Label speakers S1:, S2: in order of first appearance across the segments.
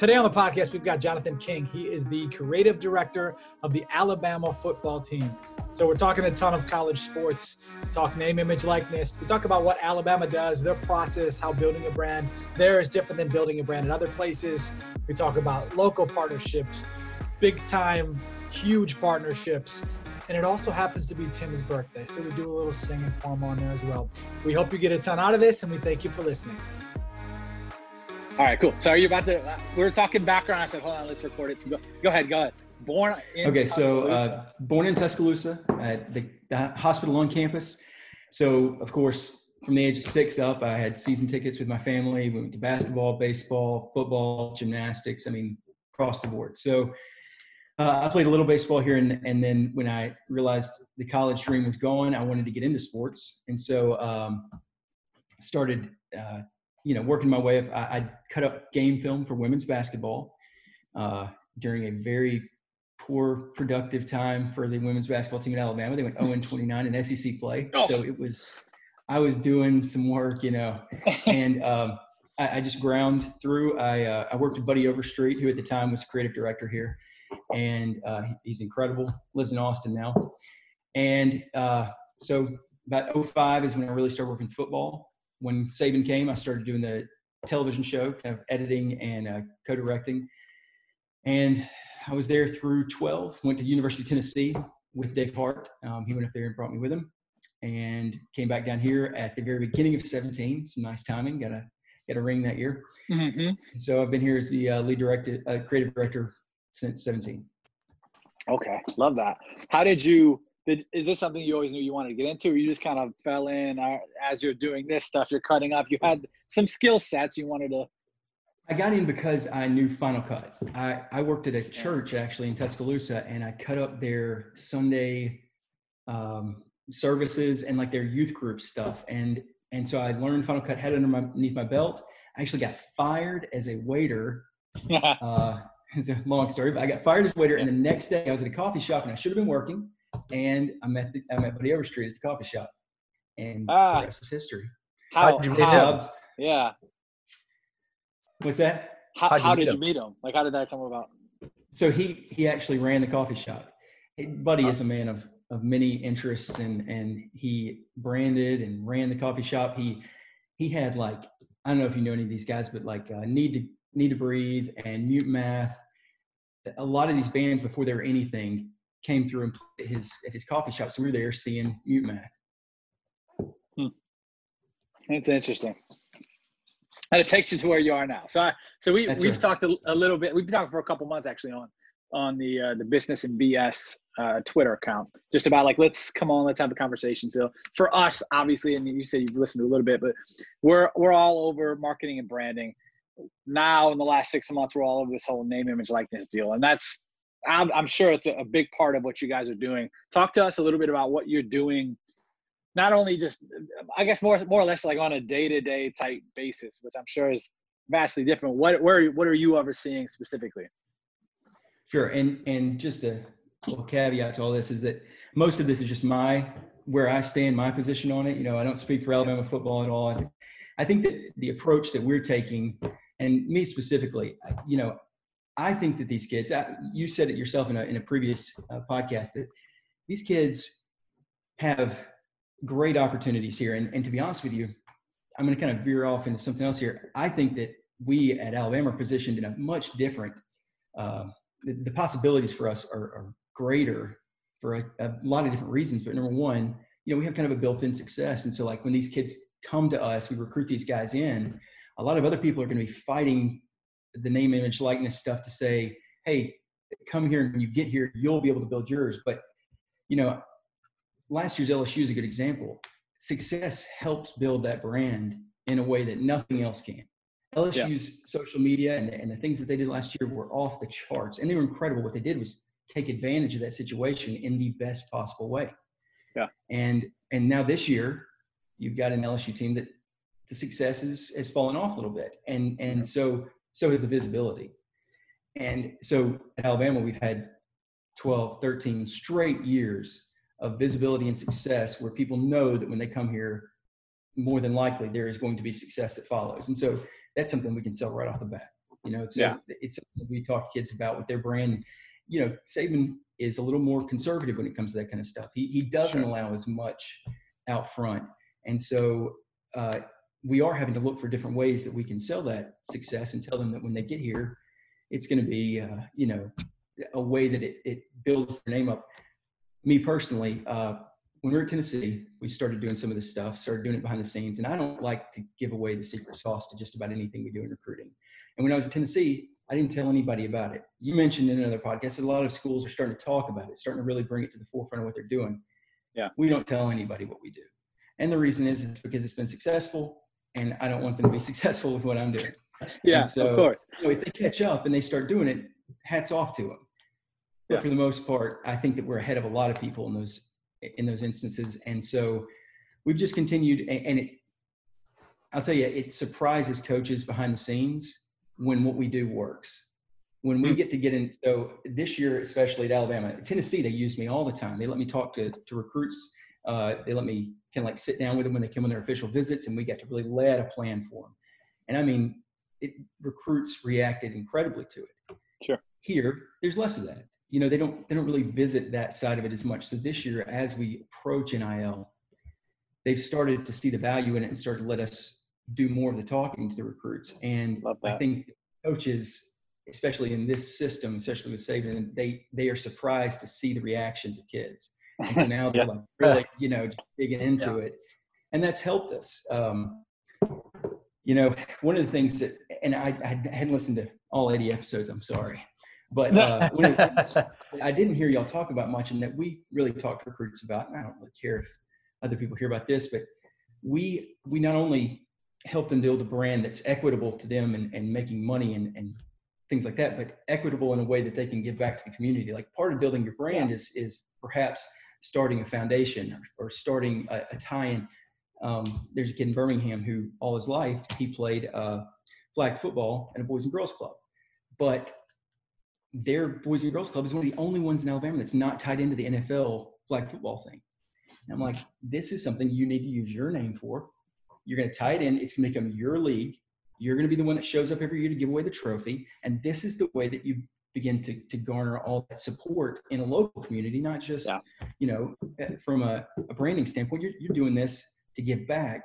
S1: Today on the podcast, we've got Jonathan King. He is the creative director of the Alabama football team. So we're talking a ton of college sports, talk name, image, likeness. We talk about what Alabama does, their process, how building a brand there is different than building a brand in other places. We talk about local partnerships, big time, huge partnerships. And it also happens to be Tim's birthday. So we do a little singing for him on there as well. We hope you get a ton out of this and we thank you for listening.
S2: All right, cool. So are you about to? Uh, we were talking background. I said, hold on, let's record it. So go, go ahead, go ahead.
S3: Born in okay, so uh, born in Tuscaloosa at the, the, hospital on campus. So of course, from the age of six up, I had season tickets with my family. We went to basketball, baseball, football, gymnastics. I mean, across the board. So uh, I played a little baseball here, and, and then when I realized the college dream was going, I wanted to get into sports, and so um, started uh, you know, working my way up, I, I cut up game film for women's basketball uh, during a very poor productive time for the women's basketball team in Alabama. They went 0 and 29 in SEC play, oh. so it was. I was doing some work, you know, and um, I, I, just ground through. I uh, I worked with Buddy Overstreet, who at the time was creative director here, and uh, he's incredible. Lives in Austin now, and uh, so about 05 is when I really started working football when Saban came, I started doing the television show, kind of editing and uh, co-directing. And I was there through 12. Went to University of Tennessee with Dave Hart. Um, he went up there and brought me with him, and came back down here at the very beginning of 17. Some nice timing. Got a got a ring that year. Mm-hmm. So I've been here as the uh, lead director, uh, creative director since 17.
S2: Okay, love that. How did you did, is this something you always knew you wanted to get into, or you just kind of fell in uh, as you're doing this stuff? You're cutting up. You had some skill sets you wanted to.
S3: I got in because I knew Final Cut. I, I worked at a church actually in Tuscaloosa, and I cut up their Sunday um, services and like their youth group stuff. And and so I learned Final Cut, had it underneath my belt. I actually got fired as a waiter. uh, it's a long story, but I got fired as a waiter. And the next day I was at a coffee shop and I should have been working and I met the, I met Buddy Overstreet at the coffee shop, and ah, the rest is history.
S2: How, did you meet him? Yeah.
S3: What's that?
S2: How, how did you meet him? Like, how did that come about?
S3: So he he actually ran the coffee shop. Buddy is a man of of many interests, and and he branded and ran the coffee shop. He he had like I don't know if you know any of these guys, but like uh, need to need to breathe and mute math. A lot of these bands before they were anything came through and played at his at his coffee shop. So we were there seeing Mute Math.
S2: Hmm. That's interesting. And it takes you to where you are now. So I, so we That's we've right. talked a, a, little bit. We've been talking for a couple months actually on on the uh, the business and BS uh, Twitter account, just about like let's come on, let's have a conversation. So for us, obviously, and you said you've listened to a little bit, but we're we're all over marketing and branding. Now in the last six months, we're all over this whole name, image, likeness deal, and that's I'm, I'm sure it's a, big part of what you guys are doing. Talk to us a little bit about what you're doing not only just I guess more more or less like on a day to day type basis, which I'm sure is vastly different. What where what are you overseeing specifically?
S3: Sure, and and just a little caveat to all this is that most of this is just my where I stand, my position on it. You know, I don't speak for Alabama football at all. I think that the approach that we're taking, and me specifically, you know, I think that these kids, uh, you said it yourself in a, in a previous uh, podcast, that these kids have great opportunities here. And, and to be honest with you, I'm going to kind of veer off into something else here. I think that we at Alabama are positioned in a much different, uh, the, the, possibilities for us are, are greater for a, a, lot of different reasons. But number one, you know, we have kind of a built in success. And so, like, when these kids come to us, we recruit these guys in, a lot of other people are going to be fighting the name, image, likeness stuff to say, hey, come here and when you get here, you'll be able to build yours. But, you know, last year's LSU is a good example. Success helps build that brand in a way that nothing else can. LSU's yeah. social media and, and the things that they did last year were off the charts and they were incredible. What they did was take advantage of that situation in the best possible way.
S2: Yeah.
S3: And and now this year, you've got an LSU team that the success is, has fallen off a little bit. And and so so is the visibility. And so at Alabama, we've had 12, 13 straight years of visibility and success where people know that when they come here, more than likely there is going to be success that follows. And so that's something we can sell right off the bat. You know, so yeah. it's something we talk to kids about with their brand. You know, Saban is a little more conservative when it comes to that kind of stuff. He he doesn't sure. allow as much out front, and so uh, we are having to look for different ways that we can sell that success and tell them that when they get here, it's going to be uh, you know a way that it, it builds their name up. Me personally, uh, when we were in Tennessee, we started doing some of this stuff, started doing it behind the scenes. And I don't like to give away the secret sauce to just about anything we do in recruiting. And when I was in Tennessee, I didn't tell anybody about it. You mentioned in another podcast that a lot of schools are starting to talk about it, starting to really bring it to the forefront of what they're doing.
S2: Yeah.
S3: We don't tell anybody what we do. And the reason is, is because it's been successful and I don't want them to be successful with what I'm doing.
S2: Yeah, so, of course.
S3: You know, if they catch up and they start doing it, hats off to them. But yeah. for the most part, I think that we're ahead of a lot of people in those in those instances. And so we've just continued and it, I'll tell you, it surprises coaches behind the scenes when what we do works. When we hmm. get to get in, so this year, especially at Alabama, Tennessee, they use me all the time. They let me talk to, to recruits. Uh, they let me kind of like sit down with them when they come on their official visits, and we got to really lay out a plan for them. And I mean, it, recruits reacted incredibly to it.
S2: Sure.
S3: Here, there's less of that you know they don't they don't really visit that side of it as much so this year as we approach nil they've started to see the value in it and started to let us do more of the talking to the recruits and i think coaches especially in this system especially with Saban, they they are surprised to see the reactions of kids so now they're like really you know just digging into yeah. it and that's helped us um, you know one of the things that and I, I hadn't listened to all 80 episodes i'm sorry but uh, I didn't hear y'all talk about much, and that we really talked to recruits about. And I don't really care if other people hear about this, but we we not only help them build a brand that's equitable to them and, and making money and, and things like that, but equitable in a way that they can give back to the community. Like part of building your brand yeah. is is perhaps starting a foundation or, or starting a, a tie-in. Um, there's a kid in Birmingham who all his life he played uh, flag football in a boys and girls club, but their Boys and Girls Club is one of the only ones in Alabama that's not tied into the NFL flag football thing. And I'm like, this is something you need to use your name for. You're going to tie it in. It's going to become your league. You're going to be the one that shows up every year to give away the trophy. And this is the way that you begin to, to garner all that support in a local community, not just, yeah. you know, eh, from a, a, branding standpoint. You're, you're doing this to give back.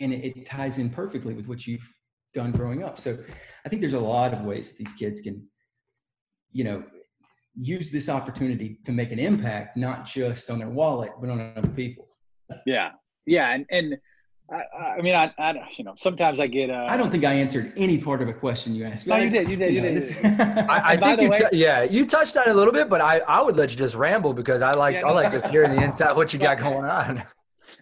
S3: And it, it ties in perfectly with what you've done growing up. So I think there's a lot of ways that these kids can you know, use this opportunity to make an impact, not just on their wallet, but on other people.
S2: Yeah. Yeah. And, and, I, I mean, I, I, you know, sometimes I get. Uh,
S3: I don't think I answered any part of a question you asked.
S2: No, you did. You did. You, you did.
S4: I, I think you. Way, t- yeah, you touched on it a little bit, but I, I would let you just ramble because I like, yeah, I like just hearing the inside what you got going on.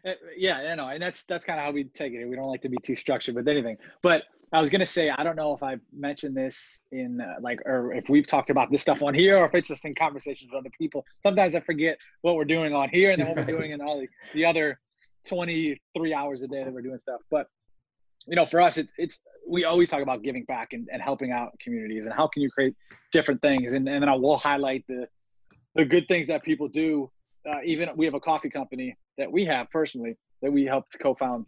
S2: Uh, yeah, you know, and that's that's kind of how we take it. We don't like to be too structured with anything, but I was gonna say I don't know if I've mentioned this in uh, like or if we've talked about this stuff on here or if it's just in conversations with other people. Sometimes I forget what we're doing on here and then what we're doing in all the, the other 23 hours a day that we're doing stuff. But you know, for us, it's it's we always talk about giving back and, and helping out communities and how can you create different things and, and then I will highlight the the good things that people do. Uh, even we have a coffee company that we have personally that we helped co-found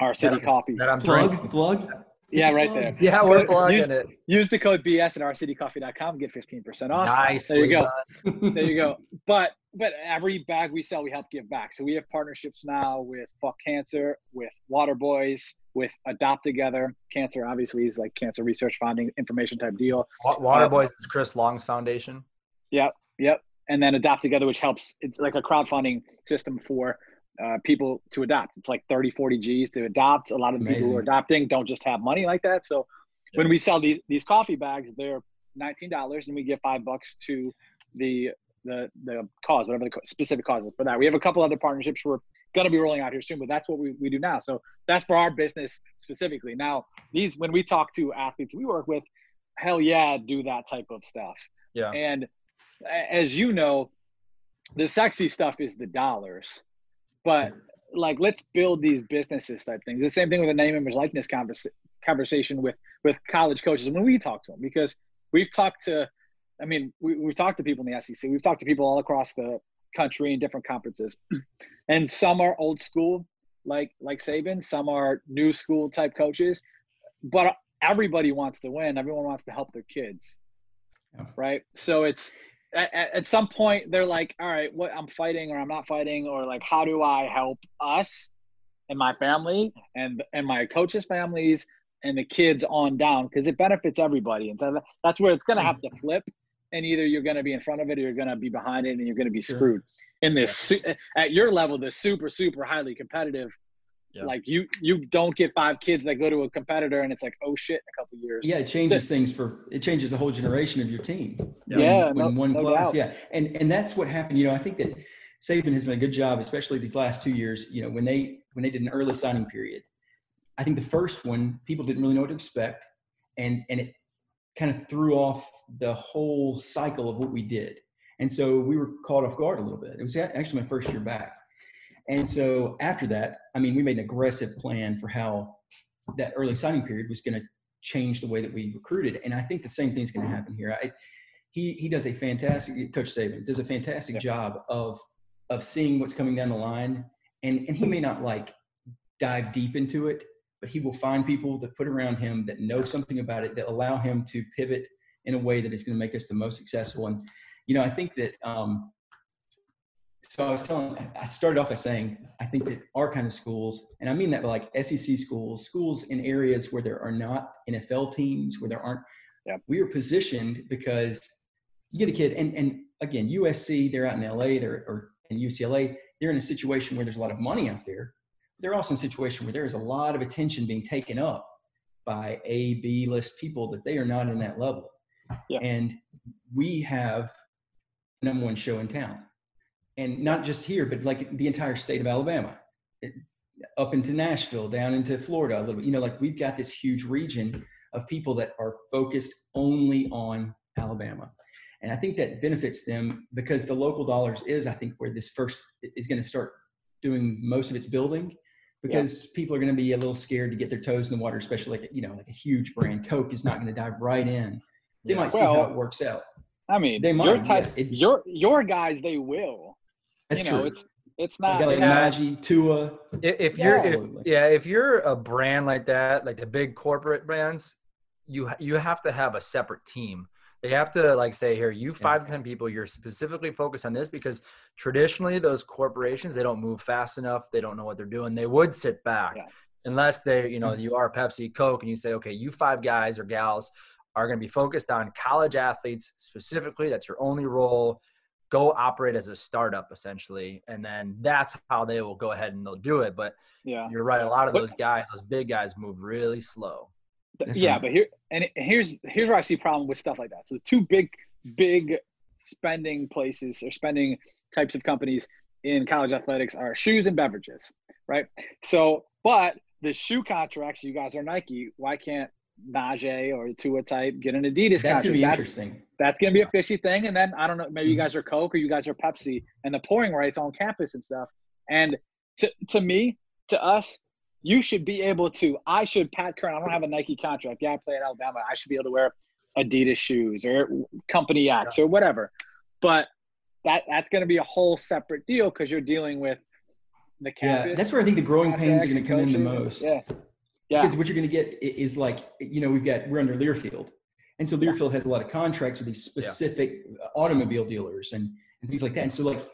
S2: our city
S3: that,
S2: coffee.
S3: That I'm plug, drinking. plug.
S2: Yeah, right there.
S4: Yeah, we're plugging use, it.
S2: Use the code BS at rcitycoffee.com. Get 15% off.
S4: Nice.
S2: There you go. there you go. But but every bag we sell, we help give back. So we have partnerships now with Fuck Cancer, with Water Boys, with Adopt Together. Cancer obviously is like cancer research funding information type deal.
S4: Water um, Boys is Chris Long's foundation.
S2: Yep, yep. And then Adopt Together, which helps. It's like a crowdfunding system for uh, people to adopt. It's like 30, 40 G's to adopt. A lot of the people who are adopting don't just have money like that. So yeah. when we sell these these coffee bags, they're nineteen dollars, and we give five bucks to the the the cause, whatever the specific cause is for that. We have a couple other partnerships we're going to be rolling out here soon, but that's what we, we do now. So that's for our business specifically. Now, these when we talk to athletes we work with, hell yeah, do that type of stuff.
S4: Yeah.
S2: And as you know, the sexy stuff is the dollars but like, let's build these businesses type things. The same thing with the name, image, likeness conversa- conversation with with college coaches when we talk to them because we've talked to, I mean, we, we've talked to people in the SEC. We've talked to people all across the country in different conferences, and some are old school, like like Saban. Some are new school type coaches, but everybody wants to win. Everyone wants to help their kids, yeah. right? So it's at, at some point they're like, all right, what I'm fighting or I'm not fighting, or like, how do I help us and my family and and my coaches' families and the kids on down because it benefits everybody. And so that's where it's going to mm. have to flip. And either you're going to be in front of it or you're going to be behind it and you're going to be screwed. In this, at your level, the super, super highly competitive yeah. Like you, you don't get five kids that go to a competitor, and it's like, oh shit, in a couple years.
S3: Yeah, it changes so, things for it changes the whole generation of your team.
S2: Yeah,
S3: when, when no, one no class, doubt. yeah, and and that's what happened. You know, I think that Saban has done a good job, especially these last two years. You know, when they when they did an early signing period, I think the first one people didn't really know what to expect, and and it kind of threw off the whole cycle of what we did, and so we were caught off guard a little bit. It was actually my first year back and so after that, I mean, we made an aggressive plan for how that early signing period was going to change the way that we recruited. And I think the same thing's going to happen here. I, he, he does a fantastic, Coach Saban does a fantastic yeah. job of, of seeing what's coming down the line. And, and he may not like dive deep into it, but he will find people to put around him that know something about it that allow him to pivot in a way that is going to make us the most successful. And, you know, I think that, um, so I was telling, I started off by saying, I think that our kind of schools, and I mean that by like SEC schools, schools in areas where there are not NFL teams, where there aren't, yeah. we are positioned because you get a kid, and, and again, USC, they're out in LA, they're, or in UCLA, they're in a situation where there's a lot of money out there. They're also in a situation where there is a lot of attention being taken up by A, B list people that they are not in that level. Yeah. And we have number one show in town and not just here, but like the entire state of Alabama, it, up into Nashville, down into Florida, a little bit. You know, like we've got this huge region of people that are focused only on Alabama. And I think that benefits them because the local dollars is, I think, where this first is going to start doing most of its building because yeah. people are going to be a little scared to get their toes in the water, especially like, you know, like a huge brand. Coke is not going to dive right in. They yeah. might see how it works out.
S2: I mean, they might. Your, type, yeah, it, your, your guys, they will.
S3: That's you know, true.
S2: It's it's not
S3: like Najee, Tua.
S4: If, you're if, yeah, if you're a brand like that, like the big corporate brands, you you have to have a separate team. They have to like say here, you five yeah. to ten people, you're specifically focused on this because traditionally those corporations they don't move fast enough, they don't know what they're doing. They would sit back yeah. unless they, you know, mm-hmm. you are Pepsi, Coke, and you say, okay, you five guys or gals are going to be focused on college athletes specifically. That's your only role go operate as a startup essentially and then that's how they will go ahead and they'll do it but yeah you're right a lot of those guys those big guys move really slow
S2: yeah but here and here's here's where i see problem with stuff like that so the two big big spending places or spending types of companies in college athletics are shoes and beverages right so but the shoe contracts you guys are nike why can't Najee or Tua type get an Adidas
S3: that's contract. Gonna be
S2: that's
S3: interesting.
S2: That's gonna be a fishy thing. And then I don't know, maybe you mm-hmm. guys are Coke or you guys are Pepsi, and the pouring rights on campus and stuff. And to to me, to us, you should be able to. I should Pat Kern. I don't have a Nike contract. Yeah, I play at Alabama. I should be able to wear Adidas shoes or Company X yeah. or whatever. But that that's going to be a whole separate deal because you're dealing with the campus.
S3: Yeah, that's where I think the growing pains are going to come in the most.
S2: Yeah. Yeah.
S3: Because what you're going to get is like, you know, we've got, we're under Learfield. And so Learfield has a lot of contracts with these specific yeah. automobile dealers and, and things like that. And so like,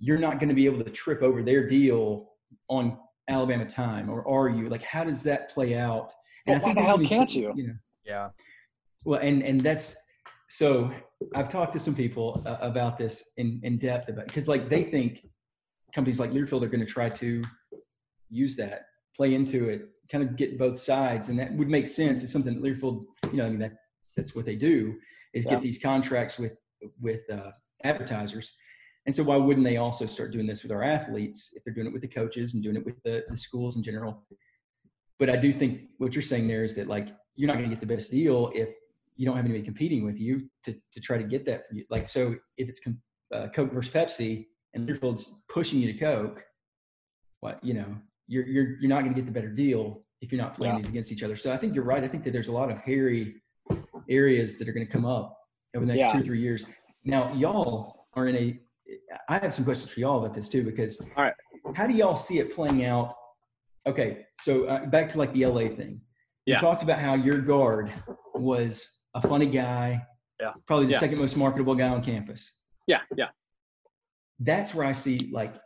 S3: you're not going to be able to trip over their deal on Alabama time, or are you? Like, how does that play out?
S2: And well, I think why the hell can't you? you know,
S4: yeah.
S3: Well, and and that's so. I've talked to some people uh, about this in in depth about because like they think companies like Learfield are going to try to use that, play into it, kind of get both sides, and that would make sense. It's something that Learfield, you know, I mean that that's what they do is yeah. get these contracts with with uh, advertisers. And so why wouldn't they also start doing this with our athletes if they're doing it with the coaches and doing it with the, the schools in general? But I do think what you're saying there is that like you're not going to get the best deal if you don't have anybody competing with you to to try to get that. Like so, if it's uh, Coke versus Pepsi and Learfield's pushing you to Coke, what you know, you're you're you're not going to get the better deal if you're not playing yeah. these against each other. So I think you're right. I think that there's a lot of hairy areas that are going to come up over the next yeah. two or three years. Now, y'all are in a. I have some questions for y'all about this too, because
S2: all right,
S3: how do y'all see it playing out? Okay, so uh, back to like the LA thing. You talked about how your guard was a funny guy.
S2: Yeah.
S3: Probably the
S2: yeah.
S3: second most marketable guy on campus.
S2: Yeah, yeah.
S3: That's where I see like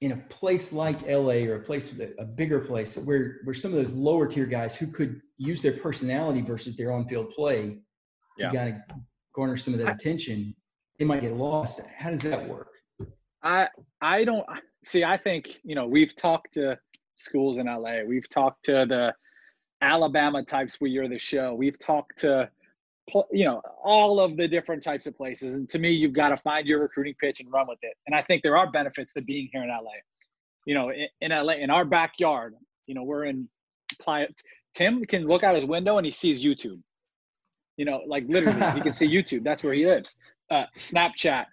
S3: in a place like LA or a place a bigger place where where some of those lower tier guys who could use their personality versus their on field play to yeah. kind of garner some of that attention, they might get lost. How does that work?
S2: I I don't see. I think you know we've talked to schools in LA. We've talked to the Alabama types where you're the show. We've talked to you know all of the different types of places and to me you've got to find your recruiting pitch and run with it and i think there are benefits to being here in la you know in, in la in our backyard you know we're in tim can look out his window and he sees youtube you know like literally he can see youtube that's where he lives uh, snapchat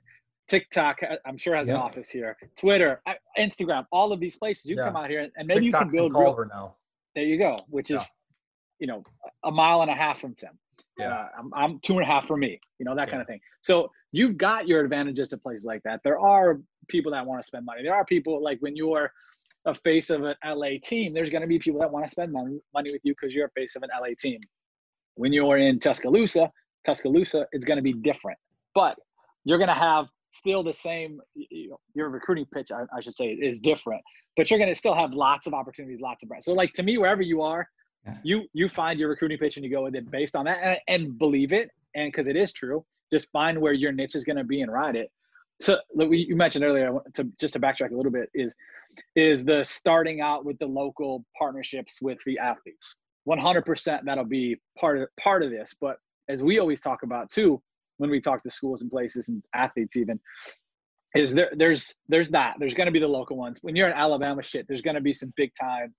S2: tiktok uh, i'm sure has yep. an office here twitter uh, instagram all of these places you yeah. come out here and maybe TikTok's you can build real, now there you go which is you know a mile and a half from tim yeah. Uh, I'm, I'm two and a half for me, you know, that yeah. kind of thing. So you've got your advantages to places like that. There are people that want to spend money. There are people like when you're a face of an LA team, there's going to be people that want to spend money, money with you because you're a face of an LA team. When you're in Tuscaloosa, Tuscaloosa, it's going to be different. But you're going to have still the same, you know, your recruiting pitch, I, I should say, is different. But you're going to still have lots of opportunities, lots of brands. So, like to me, wherever you are, yeah. You you find your recruiting pitch and you go with it based on that and, and believe it, and because it is true, just find where your niche is going to be and ride it. So we, you mentioned earlier to just to backtrack a little bit is is the starting out with the local partnerships with the athletes. 100% that'll be part of part of this. But as we always talk about too, when we talk to schools and places and athletes even, is there there's there's that there's going to be the local ones. When you're in Alabama shit, there's going to be some big time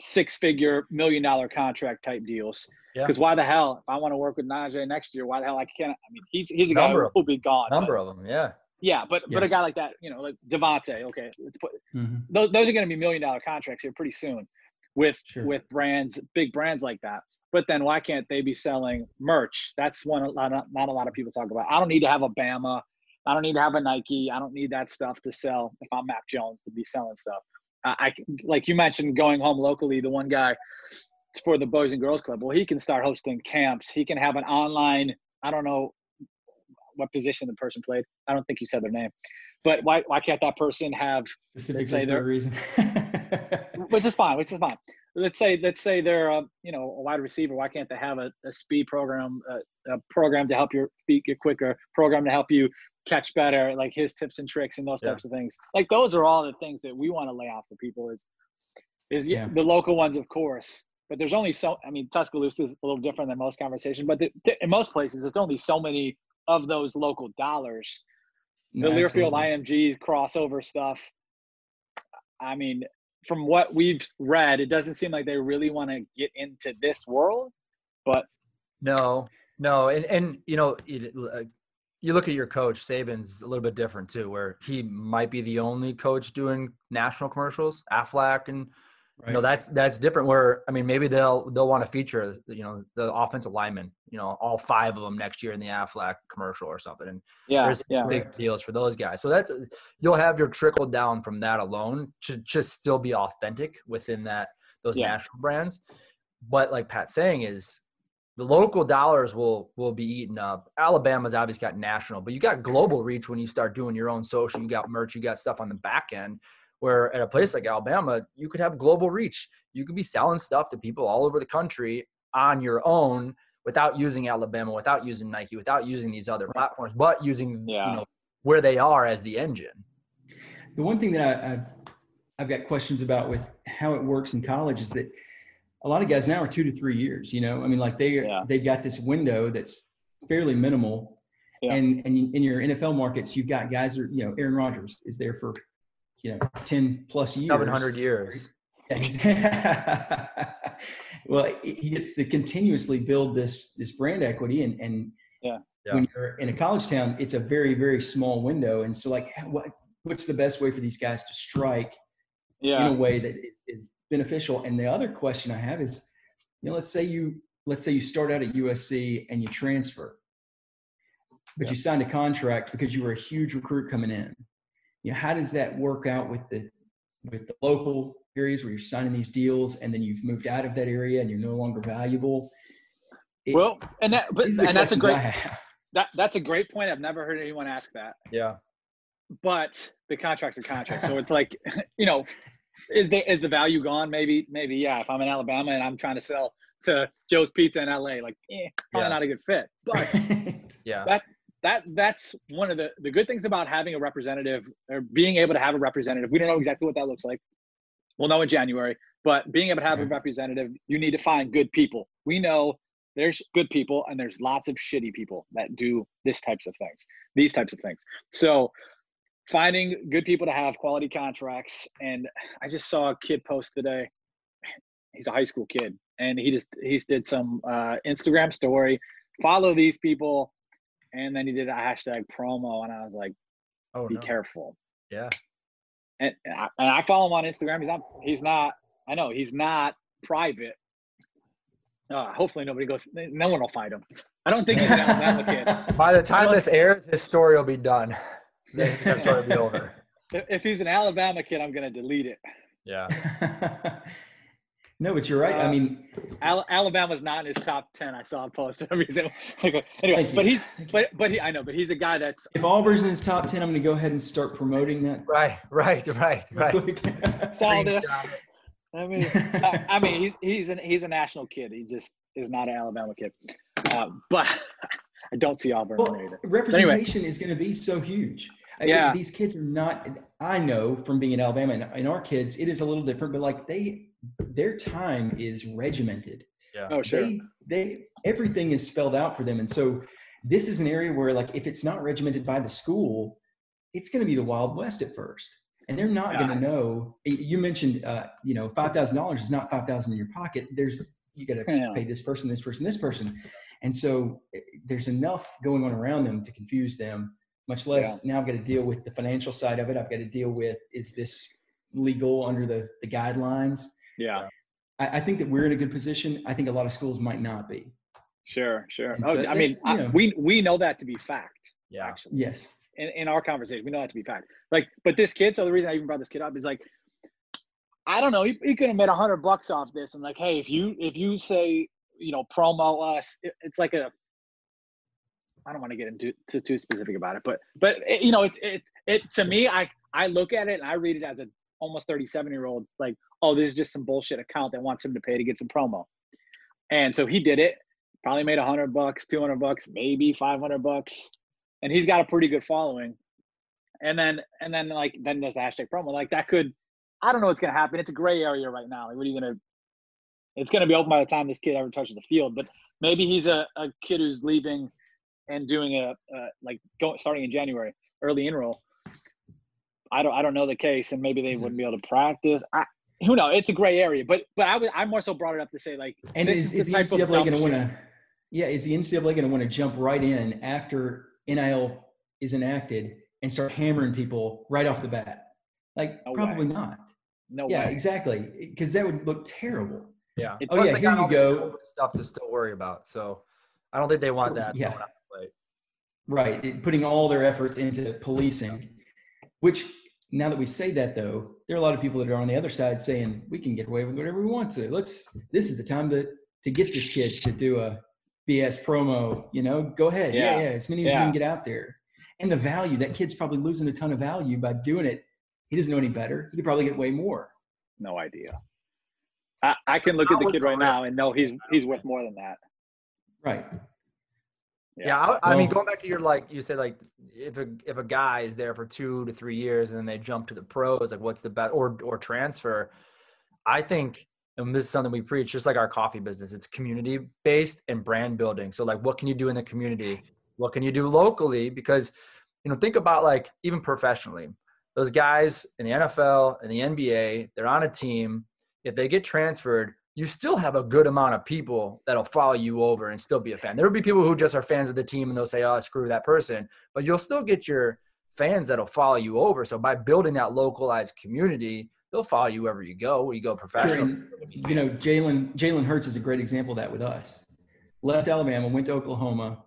S2: six figure million dollar contract type deals. Because yeah. why the hell, if I want to work with Najee next year, why the hell I can't? I mean, he's he's a guy who will be gone.
S4: Number but, of them, yeah.
S2: Yeah, but yeah. but a guy like that, you know, like DeVonta, okay, let's put mm-hmm. those those are going to be million dollar contracts here pretty soon, with sure. with brands, big brands like that. But then why can't they be selling merch? That's one not, not a lot of people talk about. I don't need to have a Bama. I don't need to have a Nike. I don't need that stuff to sell if I'm Mac Jones to be selling stuff. I like you mentioned going home locally. The one guy for the Boys and Girls Club. Well, he can start hosting camps. He can have an online. I don't know what position the person played. I don't think you said their name, but why why can't that person have
S3: specifically say a reason?
S2: which is fine. Which is fine. Let's say let's say they're a, you know a wide receiver. Why can't they have a, a speed program, a, a program to help your feet get quicker, program to help you catch better, like his tips and tricks and those yeah. types of things. Like those are all the things that we want to lay out for people is is yeah. the local ones, of course. But there's only so I mean Tuscaloosa is a little different than most conversations, but the, in most places there's only so many of those local dollars. The no, Learfield IMGs crossover stuff. I mean, from what we've read, it doesn't seem like they really want to get into this world, but
S4: no, no, and and you know, you uh, look at your coach Saban's a little bit different too, where he might be the only coach doing national commercials, Aflac, and right. you know that's that's different. Where I mean, maybe they'll they'll want to feature you know the offensive linemen, you know, all five of them next year in the Aflac commercial or something. And yeah, there's yeah. big deals for those guys. So that's you'll have your trickle down from that alone to just still be authentic within that those yeah. national brands. But like Pat's saying is the local dollars will will be eaten up. Alabama's obviously got national, but you got global reach when you start doing your own social. You got merch, you got stuff on the back end. Where at a place like Alabama, you could have global reach. You could be selling stuff to people all over the country on your own without using Alabama, without using Nike, without using these other platforms, but using yeah. you know where they are as the engine.
S3: The one thing that I, I've I've got questions about with how it works in college is that a lot of guys now are two to three years. You know, I mean, like they yeah. they've got this window that's fairly minimal. Yeah. And and in your NFL markets, you've got guys are you know Aaron Rodgers is there for you know ten plus years.
S4: Seven hundred years.
S3: well, he gets to continuously build this this brand equity, and and
S2: yeah.
S3: yeah. when you're in a college town, it's a very very small window, and so like what what's the best way for these guys to strike yeah. in a way that is, is beneficial. And the other question I have is, you know, let's say you let's say you start out at USC and you transfer, but yeah. you signed a contract because you were a huge recruit coming in. You know, how does that work out with the with the local areas where you're signing these deals and then you've moved out of that area and you're no longer valuable?
S2: It, well, and that, but, and that's a great, that, that's a great point. I've never heard anyone ask that.
S4: Yeah.
S2: But the contract's a contract. so it's like, you know, is the, is the value gone? Maybe, maybe, yeah. If I'm in Alabama and I'm trying to sell to Joe's Pizza in LA, like, eh, probably yeah. not a good fit. But
S4: yeah,
S2: that, that that's one of the the good things about having a representative or being able to have a representative. We don't know exactly what that looks like. We'll know in January, but being able to have a representative, you need to find good people. We know there's good people and there's lots of shitty people that do this types of things, these types of things. So finding good people to have quality contracts. And I just saw a kid post today. He's a high school kid and he just he did some uh, Instagram story. Follow these people and then he did a hashtag promo, and I was like, "Oh, be no. careful."
S4: Yeah.
S2: And and I, and I, follow him on Instagram. He's not. He's not. I know he's not private. Uh, hopefully nobody goes. No one will find him. I don't think he's an Alabama kid.
S4: By the time this airs, his story will be done. The Instagram story will be over.
S2: If, if he's an Alabama kid, I'm gonna delete it.
S4: Yeah.
S3: No, but you're right. Uh, I mean,
S2: Alabama's not in his top ten. I saw a post. anyway, but he's but but he, I know, but he's a guy that's.
S3: If Auburn's in his top ten, I'm going to go ahead and start promoting that.
S4: Right, right, right, right.
S2: Saw this. I mean, I, I, mean, he's he's an he's a national kid. He just is not an Alabama kid. Uh, but I don't see Auburn well, either.
S3: Representation anyway. is going to be so huge. Yeah, I, these kids are not. I know from being in Alabama and, and our kids, it is a little different. But like they their time is regimented.
S2: Yeah. Oh, sure.
S3: They, they everything is spelled out for them, and so this is an area where, like, if it's not regimented by the school, it's going to be the Wild West at first, and they're not yeah. going to know. You mentioned, uh, you know, five thousand dollars is not five thousand in your pocket. There's you got to yeah. pay this person, this person, this person, and so eh, there's enough going on around them to confuse them. Much less yeah. now I've got to deal with the financial side of it. I've got to deal with is this legal under the the guidelines
S2: yeah.
S3: I, I, think that we're in a good position. I think a lot of schools might not be.
S2: Sure, sure. Oh, so oh, I mean, you know, I, we we know that to be fact.
S4: Yeah.
S2: Actually.
S3: Yes.
S2: In, in our conversation, we know that to be fact. Like, but this kid. So the reason I even brought this kid up is like, I don't know. He, he could have made a hundred bucks off this, and like, hey, if you if you say you know promo us, it, it's like a I don't want to get into too, too specific about it, but but it, you know, it's it's it to me. I I look at it and I read it as a almost 37 year old like oh, this is just some bullshit account that wants him to pay to get some promo. And so he did it, probably made a hundred bucks, 200 bucks, maybe 500 bucks. And he's got a pretty good following. And then, and then like, then there's the hashtag promo. Like that could, I don't know what's to happen. It's a gray area right now. Like, what are you to, it's to be open by the time this kid ever touches the field, but maybe he's a, a kid who's leaving and doing a, uh, like going, starting in January, early enroll. I don't I don't know the case, and maybe they wouldn't be able to practice. I who knows? It's a gray area, but but I would I more so brought it up to say like
S3: and is, is, the, the NCAA going to want to? Yeah, is the NCAA going to want to jump right in after NIL is enacted and start hammering people right off the bat? Like no probably way. not.
S2: No
S3: yeah,
S2: way.
S3: exactly. Because that would look terrible.
S4: Yeah.
S3: oh yeah, here you go.
S4: Stuff to still worry about. So I don't think they want that.
S3: Yeah. Right. It, putting all their efforts into policing, which now that we say that though, there are a lot of people that are on the other side saying we can get away with whatever we want to. Let's. This is the time to to get this kid to do a BS promo. You know, go ahead. Yeah, yeah. yeah. As many as yeah. you can get out there. And the value that kid's probably losing a ton of value by doing it. He doesn't know any better. He could probably get way more.
S2: No idea. I, I can look at the kid right now and know he's he's worth more than that.
S3: Right.
S4: Yeah, yeah I, I, mean, going back to your like you said, like if a if a guy is there for two to three years and then they jump to the pros, like what's the best or or transfer? I think, and this is something we preach, just like our coffee business. It's community based and brand building. So like, what can you do in the community? What can you do locally? Because you know, think about like even professionally, those guys in the NFL and the NBA, they're on a team. If they get transferred, you still have a good amount of people that'll follow you over and still be a fan. There will be people who just are fans of the team and they'll say, "Oh, screw that person," but you'll still get your fans that'll follow you over. So by building that localized community, they'll follow you wherever you go. Where you go professional. Sure.
S3: You know, Jalen Jalen Hurts is a great example of that with us. Left Alabama, went to Oklahoma.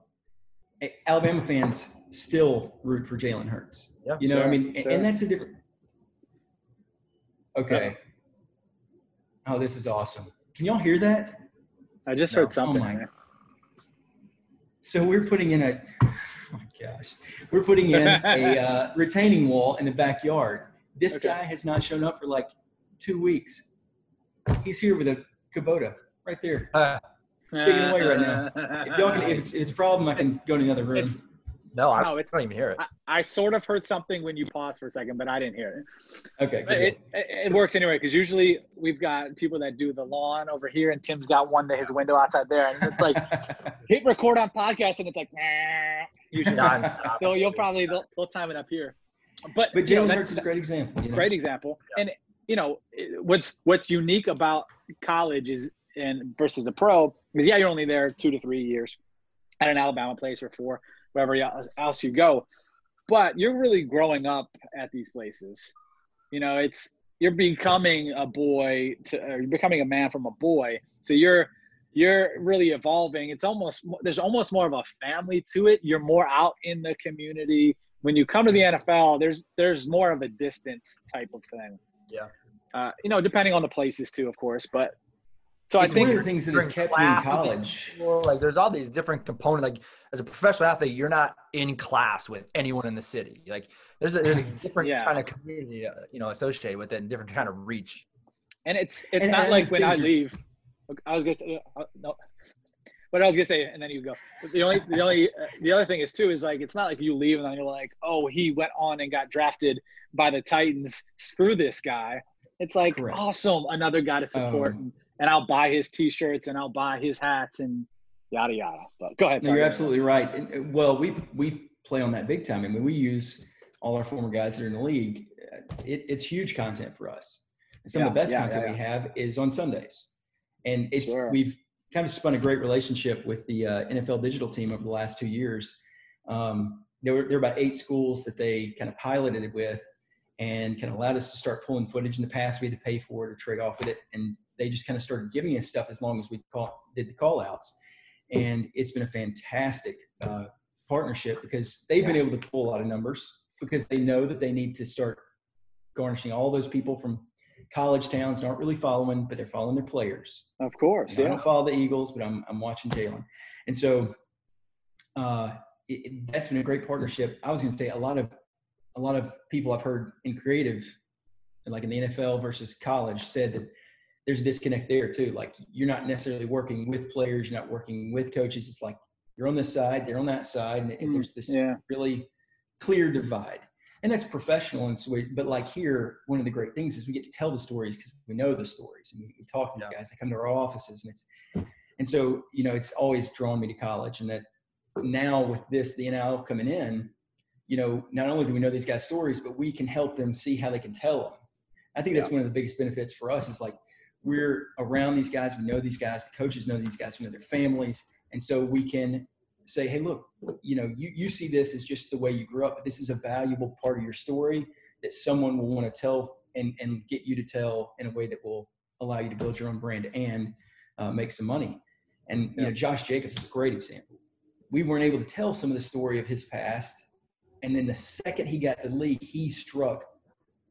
S3: Alabama fans still root for Jalen Hurts. Yeah, you know, sure, I mean, sure. and that's a different. Okay. Oh, this is awesome. Can y'all hear that?
S2: I just no. heard something. Oh my.
S3: So we're putting in a, oh my gosh, we're putting in a uh, retaining wall in the backyard. This okay. guy has not shown up for like two weeks. He's here with a Kubota right there, uh, digging away right now. If y'all can, if it's, if it's a problem, I can go to another room.
S4: It's, no, I no, it's not even hear it.
S2: I, I, sort of heard something when you paused for a second, but I didn't hear
S3: it. Okay.
S2: It, it, it, works anyway because usually we've got people that do the lawn over here, and Tim's got one to his window outside there, and it's like hit record on podcast, and it's like nah, usually. so you'll probably they'll, they'll, time it up here. But
S3: but Jalen Hurts is a great example.
S2: You know? Great example, yeah. and you know what's what's unique about college is and versus a pro is yeah you're only there two to three years at an Alabama place or four wherever else you go. But you're really growing up at these places. You know, it's you're becoming a boy to you're becoming a man from a boy. So you're you're really evolving. It's almost there's almost more of a family to it. You're more out in the community. When you come to the NFL, there's there's more of a distance type of thing.
S4: Yeah.
S2: Uh, you know, depending on the places too, of course, but
S3: so it's I think one of the things that has kept me in college.
S4: Like there's all these different components. Like as a professional athlete, you're not in class with anyone in the city. Like there's a, there's a different yeah. kind of community, uh, you know, associated with it, and different kind of reach.
S2: And it's it's and, not and like when I leave. I was gonna say uh, no. What I was gonna say, and then you go. The only the only uh, the other thing is too is like it's not like you leave and then you're like, oh, he went on and got drafted by the Titans. Screw this guy. It's like Correct. awesome, another guy to support. Um, and I'll buy his T-shirts and I'll buy his hats and yada yada. But go ahead.
S3: No, you're absolutely right. Uh, well, we we play on that big time. I mean, we use all our former guys that are in the league. It, it's huge content for us. And some yeah, of the best yeah, content yeah, we have is on Sundays, and it's sure. we've kind of spun a great relationship with the uh, NFL digital team over the last two years. Um, there were there were about eight schools that they kind of piloted it with, and kind of allowed us to start pulling footage. In the past, we had to pay for it or trade off with it, and they just kind of started giving us stuff as long as we call, did the call outs. And it's been a fantastic uh, partnership because they've yeah. been able to pull a lot of numbers because they know that they need to start garnishing all those people from college towns aren't really following, but they're following their players.
S2: Of course.
S3: Yeah. I don't follow the Eagles, but I'm, I'm watching Jalen. And so uh, it, that's been a great partnership. I was going to say a lot of, a lot of people I've heard in creative, like in the NFL versus college said that there's a disconnect there too. Like you're not necessarily working with players, you're not working with coaches. It's like you're on this side, they're on that side, and, and mm, there's this yeah. really clear divide. And that's professional and so but like here, one of the great things is we get to tell the stories because we know the stories and we, we talk to these yeah. guys. They come to our offices and it's and so you know it's always drawn me to college and that now with this the NIL coming in, you know, not only do we know these guys' stories, but we can help them see how they can tell them. I think that's yeah. one of the biggest benefits for us is like we're around these guys, we know these guys, the coaches know these guys, we know their families. And so we can say, hey, look, you know, you, you see this as just the way you grew up, but this is a valuable part of your story that someone will want to tell and, and get you to tell in a way that will allow you to build your own brand and uh, make some money. And, you know, Josh Jacobs is a great example. We weren't able to tell some of the story of his past. And then the second he got the league, he struck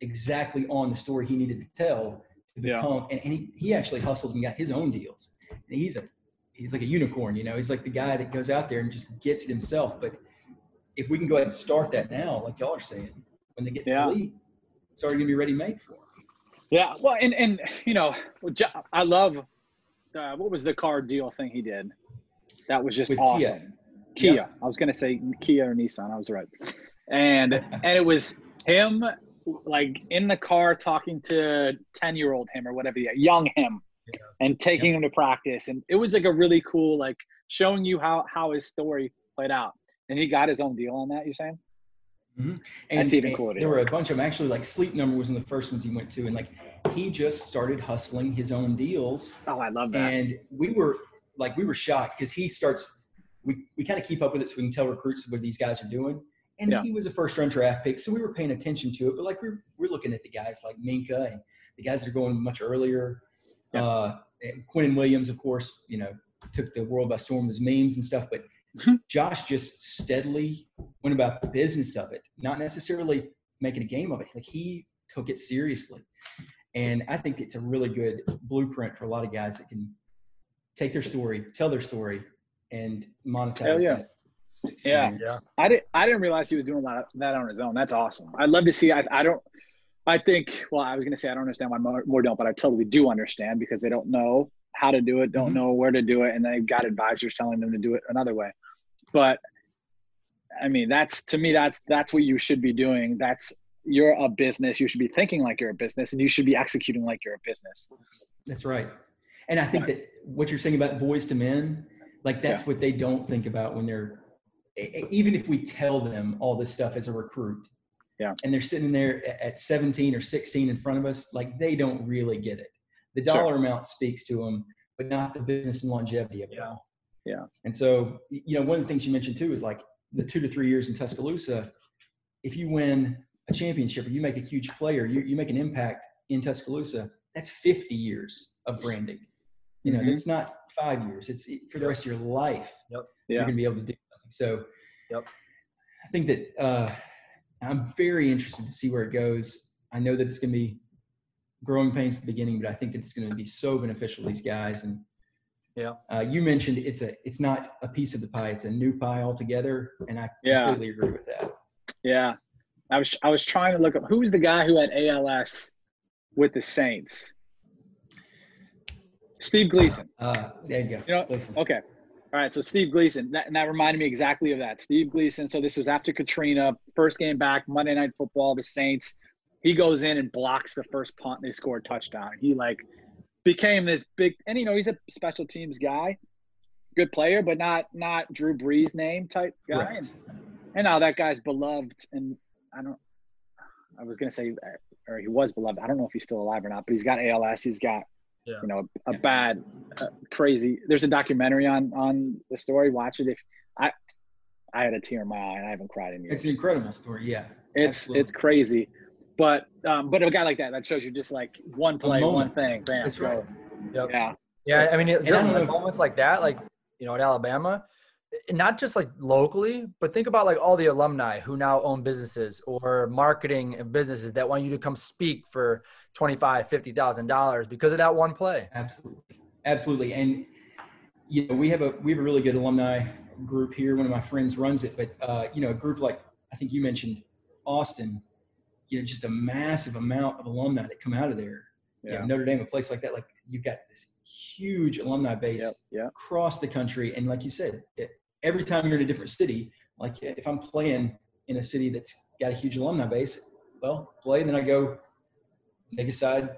S3: exactly on the story he needed to tell to become yeah. and, and he, he actually hustled and got his own deals. And he's a he's like a unicorn you know? He's like the guy that goes out there and just gets it himself. But if we can go ahead and start that now like y'all are saying when they get to yeah. the league it's already gonna be ready made for them
S2: yeah well and and you know i love uh, what was the car deal thing he did? That was just With awesome. Kia, kia. i was gonna say kia or nissan i was right. And and it was him like in the car talking to 10 year old him or whatever, yeah, young him yeah. and taking yeah. him to practice. And it was like a really cool, like showing you how, how his story played out. And he got his own deal on that, you're saying?
S3: Mm-hmm. And, That's even cooler. There were a bunch of them. Actually, like Sleep Number was in the first ones he went to, and like he just started hustling his own deals.
S2: Oh, I love that.
S3: And we were like, we were shocked because he starts. We we kind of keep up with it so we can tell recruits what these guys are doing. And yeah. he was a first round draft pick, so we were paying attention to it. But like we're we're looking at the guys like Minkah and the guys that are going much earlier. Yeah. Uh, Quinnen Williams, of course, you know, took the world by storm with his memes and stuff. But mm-hmm. Josh just steadily went about the business of it, not necessarily making a game of it. Like he took it seriously. And I think it's a really good blueprint for a lot of guys that can take their story, tell their story, and monetize
S2: yeah.
S3: that.
S2: Yeah. yeah. I didn't I didn't realize he was doing that, that on his own. That's awesome. I'd love to see I, I don't I think well, I was gonna say I don't understand why more, more don't, but I totally do understand because they don't know how to do it, don't mm-hmm. know where to do it, and they got advisors telling them to do it another way. But I mean, that's to me, that's that's what you should be doing. That's you're a business. You should be thinking like you're a business, and you should be executing like you're a business.
S3: That's right. And I think that what you're saying about boys to men, like that's yeah. what they don't think about when they're even if we tell them all this stuff as a recruit.
S2: Yeah.
S3: And they're sitting there at 17 or 16 in front of us, like they don't really get it. The dollar sure. amount speaks to them, but not the business and longevity of it
S2: yeah.
S3: all.
S2: Yeah.
S3: And so, you know, one of the things you mentioned too is like the two to three years in Tuscaloosa, if you win a championship or you make a huge player, you, you make an impact in Tuscaloosa, that's 50 years of branding. You know, mm-hmm. that's not five years. It's for the rest of your life.
S4: Yep.
S3: Yeah. You're going to be able to do. So
S4: yep.
S3: I think that uh, I'm very interested to see where it goes. I know that it's going to be growing pains at the beginning, but I think that it's going to be so beneficial to these guys. And
S4: yeah,
S3: uh, you mentioned it's a it's not a piece of the pie; it's a new pie altogether, and I
S2: yeah.
S3: completely agree with that.
S2: Yeah, I was I was trying to look up who's the guy who had ALS with the Saints. Steve Gleason.
S3: Uh, there you go.
S2: You know, Gleason. okay. All right, so Steve Gleason, that, and that reminded me exactly of that. Steve Gleason. So this was after Katrina, first game back, Monday Night Football, the Saints. He goes in and blocks the first punt. And they score a touchdown. He like became this big, and you know he's a special teams guy, good player, but not not Drew Brees name type guy. Right. And, and now that guy's beloved, and I don't. I was gonna say, or he was beloved. I don't know if he's still alive or not, but he's got ALS. He's got yeah. you know a, a bad uh, crazy there's a documentary on on the story watch it if i i had a tear in my eye and i haven't cried in years
S3: it's an incredible story yeah
S2: it's absolutely. it's crazy but um but a guy like that that shows you just like one play one thing bam
S3: That's right.
S4: Yep. yeah yeah i mean it, like moments like that like you know at alabama not just like locally, but think about like all the alumni who now own businesses or marketing businesses that want you to come speak for twenty five, fifty thousand dollars because of that one play.
S3: Absolutely, absolutely, and you know we have a we have a really good alumni group here. One of my friends runs it, but uh, you know a group like I think you mentioned Austin, you know just a massive amount of alumni that come out of there. Yeah. You know, Notre Dame, a place like that, like you've got this huge alumni base
S2: yep, yep.
S3: across the country, and like you said, it, every time you're in a different city, like if I'm playing in a city that's got a huge alumni base, well, play, and then I go make a side,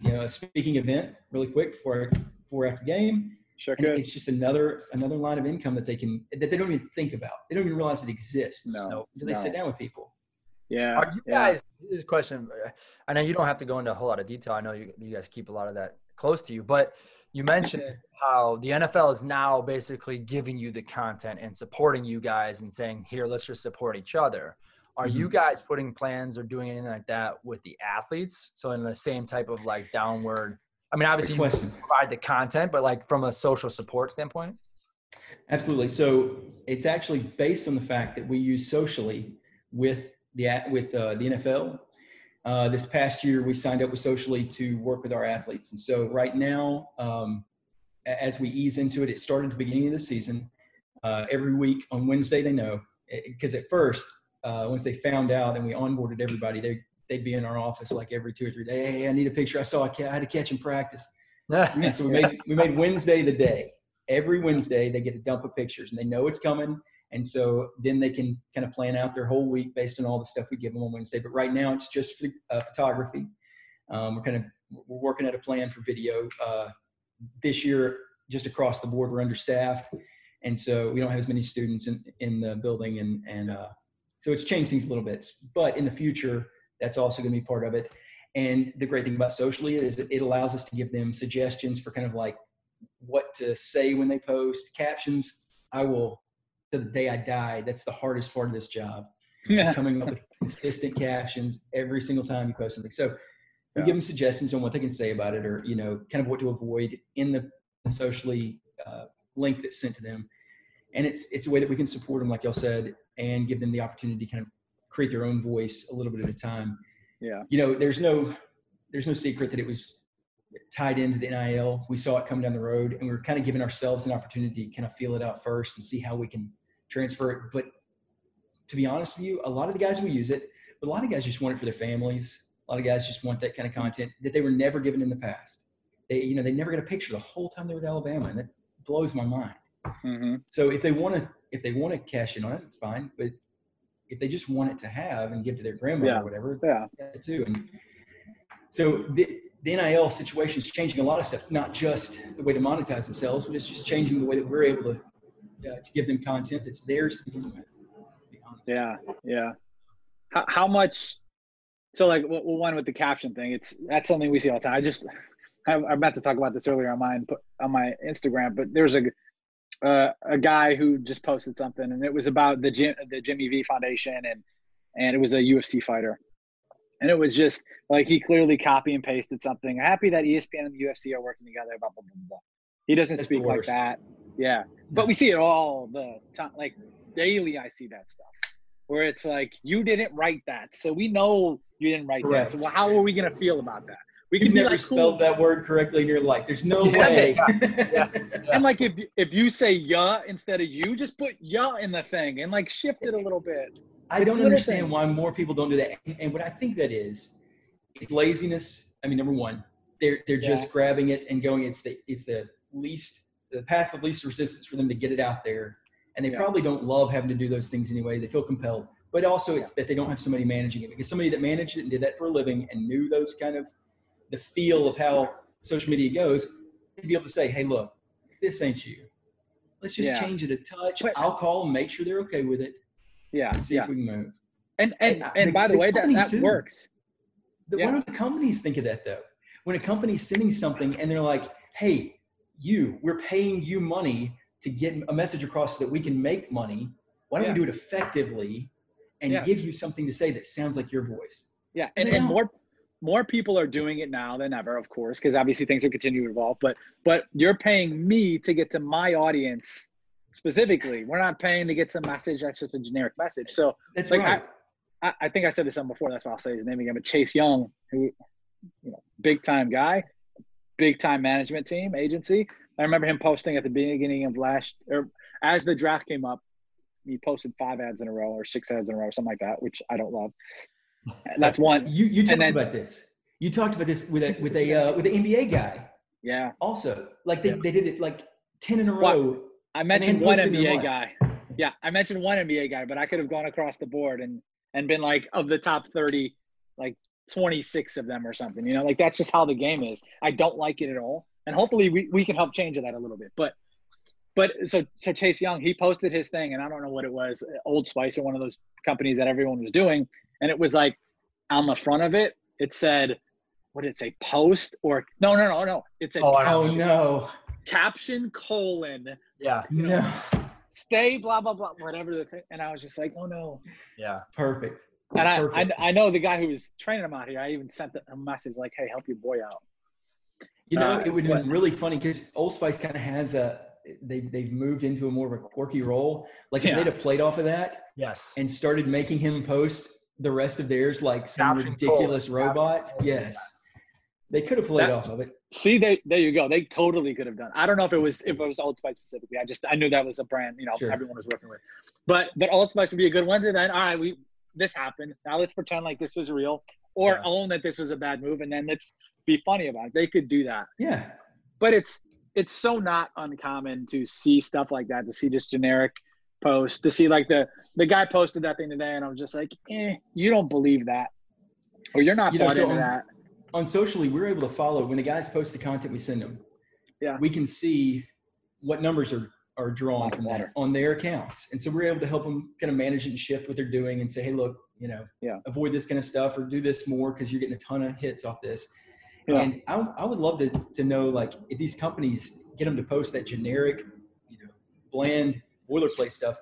S3: you know, a speaking event really quick before before after game.
S2: Sure
S3: and it's just another another line of income that they can that they don't even think about. They don't even realize it exists.
S2: No,
S3: do they
S2: no.
S3: sit down with people?
S2: Yeah.
S4: Are you guys? This is a question. I know you don't have to go into a whole lot of detail. I know you you guys keep a lot of that close to you, but you mentioned how the NFL is now basically giving you the content and supporting you guys and saying, here, let's just support each other. Are mm-hmm. you guys putting plans or doing anything like that with the athletes? So in the same type of like downward, I mean, obviously you provide the content, but like from a social support standpoint?
S3: Absolutely. So it's actually based on the fact that we use socially with the with uh, the NFL uh, this past year, we signed up with Socially to work with our athletes. And so right now, um, as we ease into it, it started at the beginning of the season. Uh, every week on Wednesday, they know because at first, uh, once they found out and we onboarded everybody, they they'd be in our office like every two or three days. Hey, I need a picture. I saw a cat. I had to catch in practice. so we made we made Wednesday the day. Every Wednesday, they get a dump of pictures, and they know it's coming. And so then they can kind of plan out their whole week based on all the stuff we give them on Wednesday. But right now it's just uh, photography. Um, we're kind of we're working at a plan for video. Uh, this year, just across the board, we're understaffed, and so we don't have as many students in in the building, and and uh, so it's changed things a little bit. But in the future, that's also going to be part of it. And the great thing about socially is that it allows us to give them suggestions for kind of like what to say when they post captions. I will to the day I die. That's the hardest part of this job. Yeah. coming up with consistent captions every single time you post something. So we yeah. give them suggestions on what they can say about it, or you know, kind of what to avoid in the socially uh, link that's sent to them. And it's it's a way that we can support them, like y'all said, and give them the opportunity to kind of create their own voice a little bit at a time.
S2: Yeah.
S3: You know, there's no there's no secret that it was tied into the NIL. We saw it coming down the road, and we were kind of giving ourselves an opportunity to kind of feel it out first and see how we can transfer it. But to be honest with you, a lot of the guys will use it, but a lot of guys just want it for their families. A lot of guys just want that kind of content that they were never given in the past. They, you know, they never got a picture the whole time they were at Alabama, and that blows my mind. Mm-hmm. So if they want to, if they want to cash in on it, it's fine. But if they just want it to have and give to their grandmother
S2: yeah.
S3: or whatever,
S2: yeah,
S3: too. And so the, the NIL situation is changing a lot of stuff, not just the way to monetize themselves, but it's just changing the way that we're able to uh, to give them content that's theirs to begin with.
S2: Yeah, yeah. How, how much? So like one with the caption thing, it's that's something we see all the time. I just I'm about to talk about this earlier on my on my Instagram, but there's a uh, a guy who just posted something, and it was about the Jim, the Jimmy V Foundation, and and it was a UFC fighter, and it was just like he clearly copy and pasted something. Happy that ESPN and the UFC are working together. Blah blah blah blah. He doesn't That's speak like that. Yeah, but we see it all the time. Like daily, I see that stuff where it's like you didn't write that, so we know you didn't write Correct. that. So how are we gonna feel about that?
S3: We can never like, spelled cool. that word correctly in your life. There's no yeah, way.
S2: Yeah, yeah, and like if if you say yeah instead of you, just put yeah in the thing and like shift it a little bit.
S3: I don't understand things. why more people don't do that. And what I think that is, it's laziness. I mean, number one, they're they're just grabbing it and going. It's the it's the least the path of least resistance for them to get it out there. And they probably don't love having to do those things anyway. They feel compelled. But also, it's that they don't have somebody managing it because somebody that managed it and did that for a living and knew those kind of the feel of how social media goes, to be able to say, hey, look, this ain't you. Let's just yeah. change it a touch. But, I'll call them, make sure they're okay with it.
S2: Yeah.
S3: see
S2: yeah.
S3: if we can move.
S2: And and, and, uh, and the, by the, the way, that, that too. works.
S3: The, yeah. What do the companies think of that though? When a company's sending something and they're like, hey, you, we're paying you money to get a message across so that we can make money. Why don't yes. we do it effectively and yes. give you something to say that sounds like your voice?
S2: Yeah, and, and, and more more people are doing it now than ever, of course, because obviously things are continuing to evolve. But but you're paying me to get to my audience specifically. We're not paying to get some message that's just a generic message. So
S3: that's like right.
S2: I, I think I said this on before. That's why I'll say his name again. But Chase Young, who you know, big time guy, big time management team agency. I remember him posting at the beginning of last or as the draft came up. He posted five ads in a row or six ads in a row, or something like that, which I don't love. That's one.
S3: You you talked then, about this. You talked about this with a with a uh, with an NBA guy.
S2: Yeah.
S3: Also, like they, yeah. they did it like ten in a row. Well,
S2: I mentioned one NBA guy. Yeah, I mentioned one NBA guy, but I could have gone across the board and and been like of the top thirty, like twenty six of them or something. You know, like that's just how the game is. I don't like it at all, and hopefully we we can help change that a little bit. But but so so Chase Young, he posted his thing, and I don't know what it was, Old Spice or one of those companies that everyone was doing, and it was like on the front of it, it said, what did it say? Post or no, no, no, no. It said,
S3: oh, caption, oh no,
S2: caption colon.
S4: Yeah.
S2: You know, no. Stay blah blah blah whatever the thing. And I was just like, oh no.
S4: Yeah.
S3: Perfect.
S2: And I, I, I know the guy who was training him out here. I even sent a message like, "Hey, help your boy out."
S3: You know, uh, it would have been really funny because Old Spice kind of has a they they've moved into a more of a quirky role. Like if they'd have played off of that,
S4: yes,
S3: and started making him post the rest of theirs like some ridiculous robot. Yes. They could have played that, off of it.
S2: See, they, there you go. They totally could have done. I don't know if it was if it was Old Spice specifically. I just I knew that was a brand you know sure. everyone was working with. But but Old Spice would be a good one. And then all right, we this happened. Now let's pretend like this was real, or yeah. own that this was a bad move, and then let's be funny about it. They could do that.
S3: Yeah.
S2: But it's it's so not uncommon to see stuff like that. To see just generic post to see like the the guy posted that thing today, and I was just like, eh, you don't believe that, or you're not you bought know, so into on, that.
S3: On socially, we're able to follow when the guys post the content we send them.
S2: Yeah,
S3: we can see what numbers are are drawn from that on their accounts, and so we're able to help them kind of manage it and shift what they're doing, and say, hey, look, you know,
S2: yeah,
S3: avoid this kind of stuff or do this more because you're getting a ton of hits off this. Yeah. And I, I would love to, to know like if these companies get them to post that generic, you know, bland boilerplate stuff,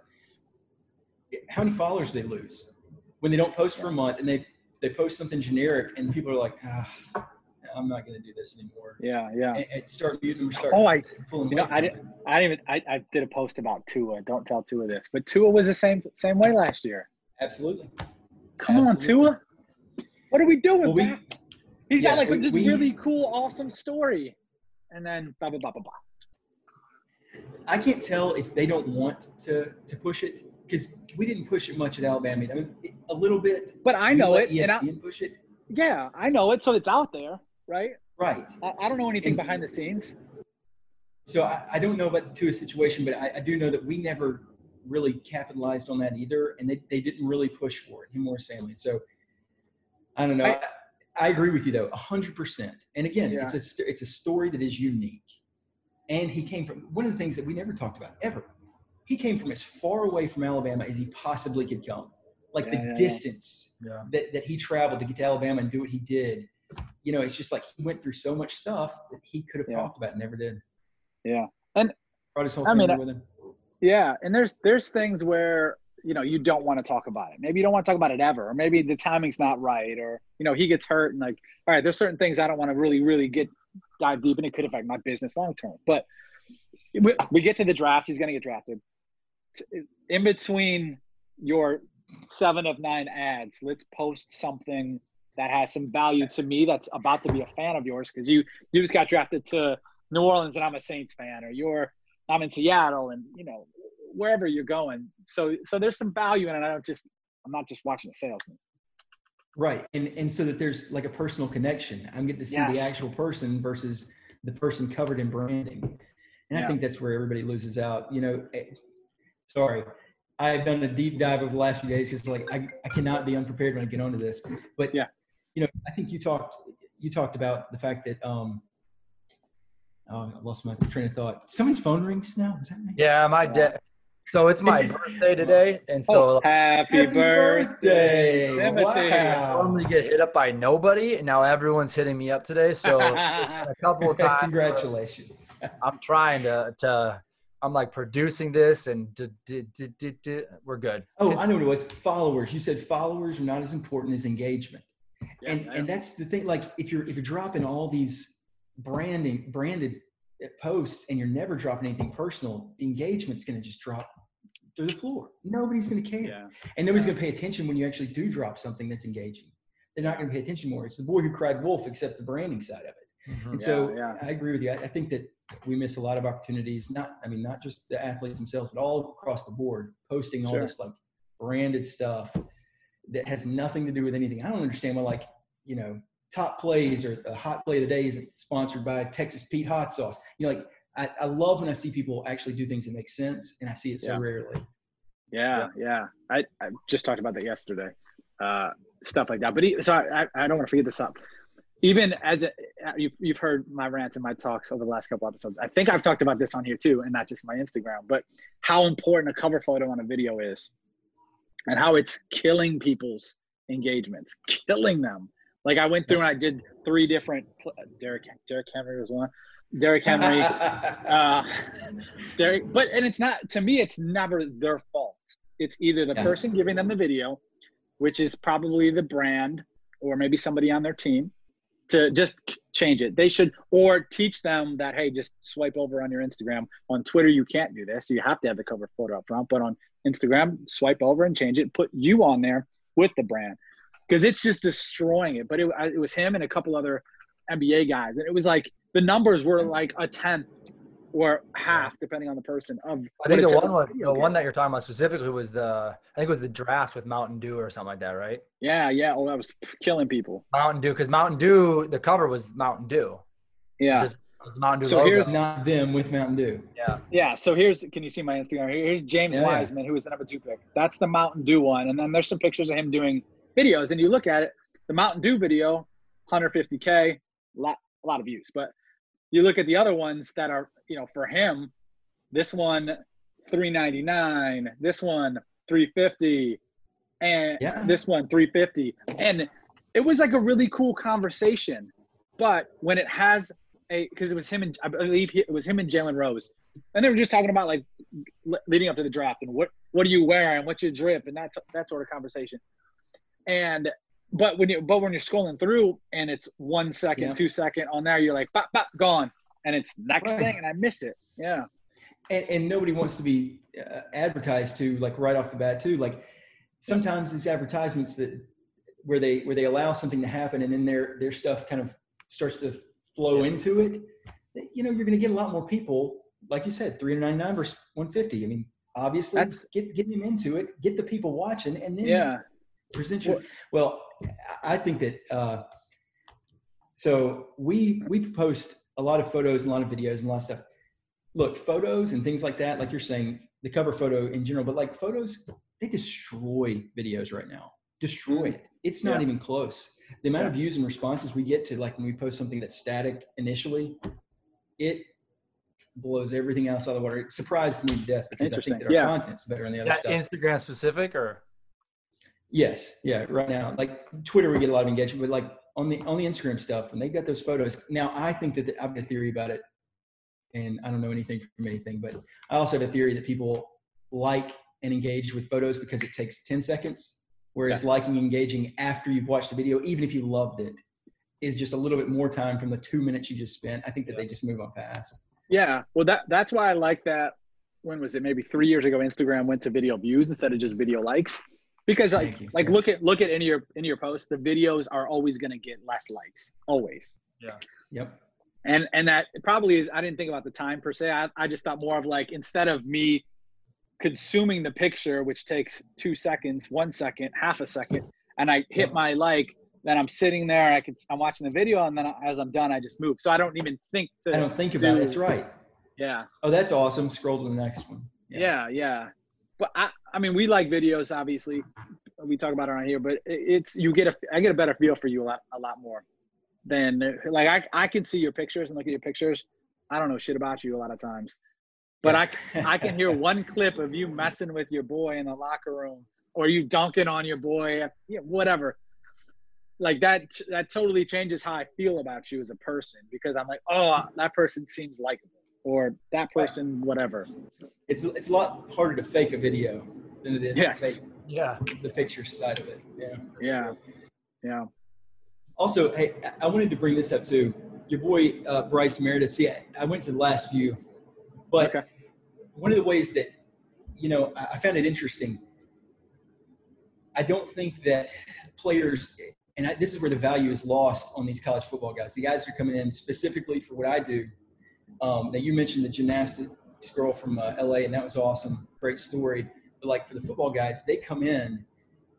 S3: how many followers do they lose? When they don't post for a month and they they post something generic and people are like, ah, I'm not going to do this anymore.
S2: Yeah, yeah.
S3: And, and start muting them. Start
S2: oh, I, you know, I didn't, I didn't even, I, I did a post about Tua. Don't tell Tua this, but Tua was the same, same way last year.
S3: Absolutely.
S2: Come Absolutely. on, Tua. What are we doing? Well, we, He's yeah, got like this really cool, awesome story, and then blah blah blah blah blah.
S3: I can't tell if they don't want to to push it because we didn't push it much at Alabama. I mean, a little bit.
S2: But I know it.
S3: ESPN and I, push it.
S2: Yeah, I know it, so it's out there, right?
S3: Right.
S2: I, I don't know anything and behind the scenes.
S3: So I, I don't know about the Tua situation, but I, I, do know that we never really capitalized on that either, and they, they didn't really push for it, him or his family. So I don't know. I, agree with you though, hundred percent. And again, yeah. it's a it's a story that is unique. And he came from one of the things that we never talked about ever. He came from as far away from Alabama as he possibly could come. Like yeah, the yeah, distance that, that he traveled to get to Alabama and do what he did. You know, it's just like he went through so much stuff that he could have talked about and never did.
S2: Yeah. And
S3: brought his whole I mean, with him.
S2: Yeah. And there's there's things where you know you don't want to talk about it maybe you don't want to talk about it ever or maybe the timing's not right or you know he gets hurt and like all right there's certain things i don't want to really really get dive deep and it could affect my business long term but we, we get to the draft he's going to get drafted in between your seven of nine ads let's post something that has some value to me that's about to be a fan of yours because you you just got drafted to new orleans and i'm a saints fan or you're i'm in seattle and you know wherever you're going. So so there's some value in it. I don't just I'm not just watching a salesman.
S3: Right. And and so that there's like a personal connection. I'm getting to see yes. the actual person versus the person covered in branding. And yeah. I think that's where everybody loses out. You know, eh, sorry. I've done a deep dive over the last few days because like I, I cannot be unprepared when I get onto this. But yeah, you know, I think you talked you talked about the fact that um oh, I lost my train of thought. Somebody's phone ring just now. Is that me?
S4: Yeah, my dad. So it's my birthday today, and so
S2: oh, happy, happy, birthday,
S4: Timothy! Wow. I normally get hit up by nobody, and now everyone's hitting me up today. So a couple of times.
S3: Congratulations!
S4: I'm trying to to. I'm like producing this, and d- d- d- we're good.
S3: Oh, I know what it was. Followers. You said followers are not as important as engagement, yeah, and and that's the thing. Like if you're if you're dropping all these branding branded posts and you're never dropping anything personal, the engagement's going to just drop through the floor. Nobody's going to care. Yeah. And nobody's going to pay attention when you actually do drop something that's engaging. They're not going to pay attention more. It's the boy who cried wolf, except the branding side of it. Mm-hmm. And so I agree with you. I, I, think that we miss a lot of opportunities. Not, I mean, not just the athletes themselves, but all across the board, posting all sure. this like branded stuff that has nothing to do with anything. I don't understand why, like, you know, top plays or the hot play of the day is sponsored by Texas Pete hot sauce. You know, like I, I love when I see people actually do things that make sense, and I see it so yeah. rarely.
S2: Yeah, yeah. I, I just talked about that yesterday. Uh, stuff like that. But so I, I don't want to forget this up. Even as a, you've, you've heard my rants and my talks over the last couple episodes. I think I've talked about this on here too, and not just my Instagram, but how important a cover photo on a video is and how it's killing people's engagements, killing them. Like I went through and I did three different. Derek Derrick Henry was one. Derrick Henry, uh, Derrick, but and it's not to me. It's never their fault. It's either the yeah. person giving them the video, which is probably the brand or maybe somebody on their team, to just change it. They should or teach them that hey, just swipe over on your Instagram. On Twitter, you can't do this. You have to have the cover photo up front. But on Instagram, swipe over and change it. Put you on there with the brand because it's just destroying it. But it, it was him and a couple other NBA guys, and it was like the numbers were like a tenth or half, depending on the person. Of
S4: I think the one was the one that you're talking about specifically was the I think it was the draft with Mountain Dew or something like that, right?
S2: Yeah, yeah. Oh, that was killing people.
S4: Mountain Dew, because Mountain Dew, the cover was Mountain Dew.
S2: Yeah.
S4: Mountain Dew
S3: so
S4: logo.
S3: here's not them with Mountain Dew.
S4: Yeah.
S2: Yeah. So here's can you see my Instagram? Here's James yeah, Wiseman, who was the number two pick. That's the Mountain Dew one, and then there's some pictures of him doing videos, and you look at it, the Mountain Dew video, 150k, a lot, a lot of views. But you look at the other ones that are, you know, for him, this one, 399, this one, 350, and yeah. this one, 350, and it was like a really cool conversation. But when it has a, because it was him and I believe it was him and Jalen Rose, and they were just talking about like leading up to the draft and what what are you wearing, what's your drip, and that's that sort of conversation. And but when you but when you're scrolling through and it's one second, yeah. two second on there, you're like, bop, bop, gone, and it's next right. thing, and I miss it. Yeah.
S3: And, and nobody wants to be uh, advertised to like right off the bat too. Like sometimes these advertisements that where they where they allow something to happen and then their their stuff kind of starts to flow into it, you know, you're going to get a lot more people, like you said, 399 versus 150. I mean, obviously, That's, get get them into it, get the people watching, and then
S2: yeah,
S3: present you. Well, I think that. Uh, so we we post a lot of photos and a lot of videos and a lot of stuff. Look, photos and things like that, like you're saying, the cover photo in general, but like photos, they destroy videos right now. Destroy it. It's not yeah. even close. The amount yeah. of views and responses we get to like when we post something that's static initially, it blows everything else out of the water. It surprised me to death because I think that our yeah. content's better on the other
S4: that
S3: stuff.
S4: Instagram specific or?
S3: Yes. Yeah. Right now, like Twitter, we get a lot of engagement, but like on the on the Instagram stuff, when they got those photos. Now, I think that the, I've got a theory about it, and I don't know anything from anything, but I also have a theory that people like and engage with photos because it takes ten seconds, whereas yeah. liking engaging after you've watched the video, even if you loved it, is just a little bit more time from the two minutes you just spent. I think that yeah. they just move on past.
S2: Yeah, well, that that's why I like that. When was it? Maybe three years ago, Instagram went to video views instead of just video likes, because like like look at look at any of your any of your posts, the videos are always going to get less likes, always.
S3: Yeah. Yep.
S2: And and that probably is. I didn't think about the time per se. I I just thought more of like instead of me consuming the picture, which takes two seconds, one second, half a second, and I hit my like, then I'm sitting there, I can, I'm watching the video, and then as I'm done, I just move. So I don't even think to.
S3: I don't think about do, it. It's right.
S2: Yeah.
S3: Oh, that's awesome. Scroll to the next one.
S2: Yeah, yeah. yeah. But I, I mean, we like videos, obviously. We talk about it around here, but it's you get a, I get a better feel for you a lot, a lot more than like I, I can see your pictures and look at your pictures. I don't know shit about you a lot of times, but I, I can hear one clip of you messing with your boy in the locker room, or you dunking on your boy, whatever like that that totally changes how I feel about you as a person because I'm like, oh, that person seems likable or that person whatever.
S3: It's it's a lot harder to fake a video than it is
S2: yes.
S3: to fake
S2: yeah
S3: the picture side of it. Yeah.
S2: Yeah. Sure. Yeah.
S3: Also, hey, I wanted to bring this up too. Your boy uh, Bryce Meredith. See, I, I went to the last view, but okay. one of the ways that you know I, found it interesting. I don't think that players and I, this is where the value is lost on these college football guys. The guys are coming in specifically for what I do. Um, now you mentioned the gymnastics girl from uh, LA, and that was awesome, great story. But like for the football guys, they come in,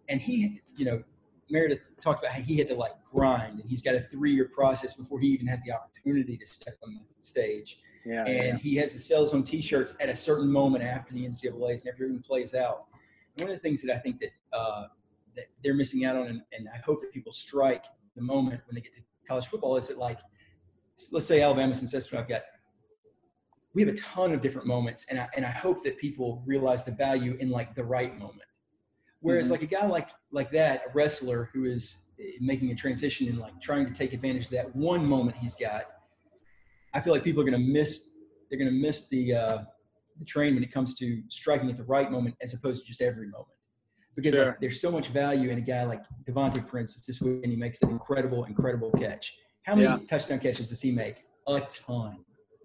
S3: and he, you know, Meredith talked about how he had to like grind, and he's got a three-year process before he even has the opportunity to step on the stage.
S2: Yeah,
S3: and
S2: yeah.
S3: he has to sell his own T-shirts at a certain moment after the NCAA's and everything plays out. And one of the things that I think that uh, that they're missing out on, and, and I hope that people strike the moment when they get to college football is that like, let's say Alabama Since I've got, we have a ton of different moments, and I and I hope that people realize the value in like the right moment. Whereas mm-hmm. like a guy like like that, a wrestler who is eh, making a transition and like trying to take advantage of that one moment he's got, I feel like people are going to miss. They're going to miss the uh, the train when it comes to striking at the right moment, as opposed to just every moment because sure. like, there's so much value in a guy like DeVonta Prince. It's this week, and he makes an incredible, incredible catch. How many yeah. touchdown catches does he make? A ton.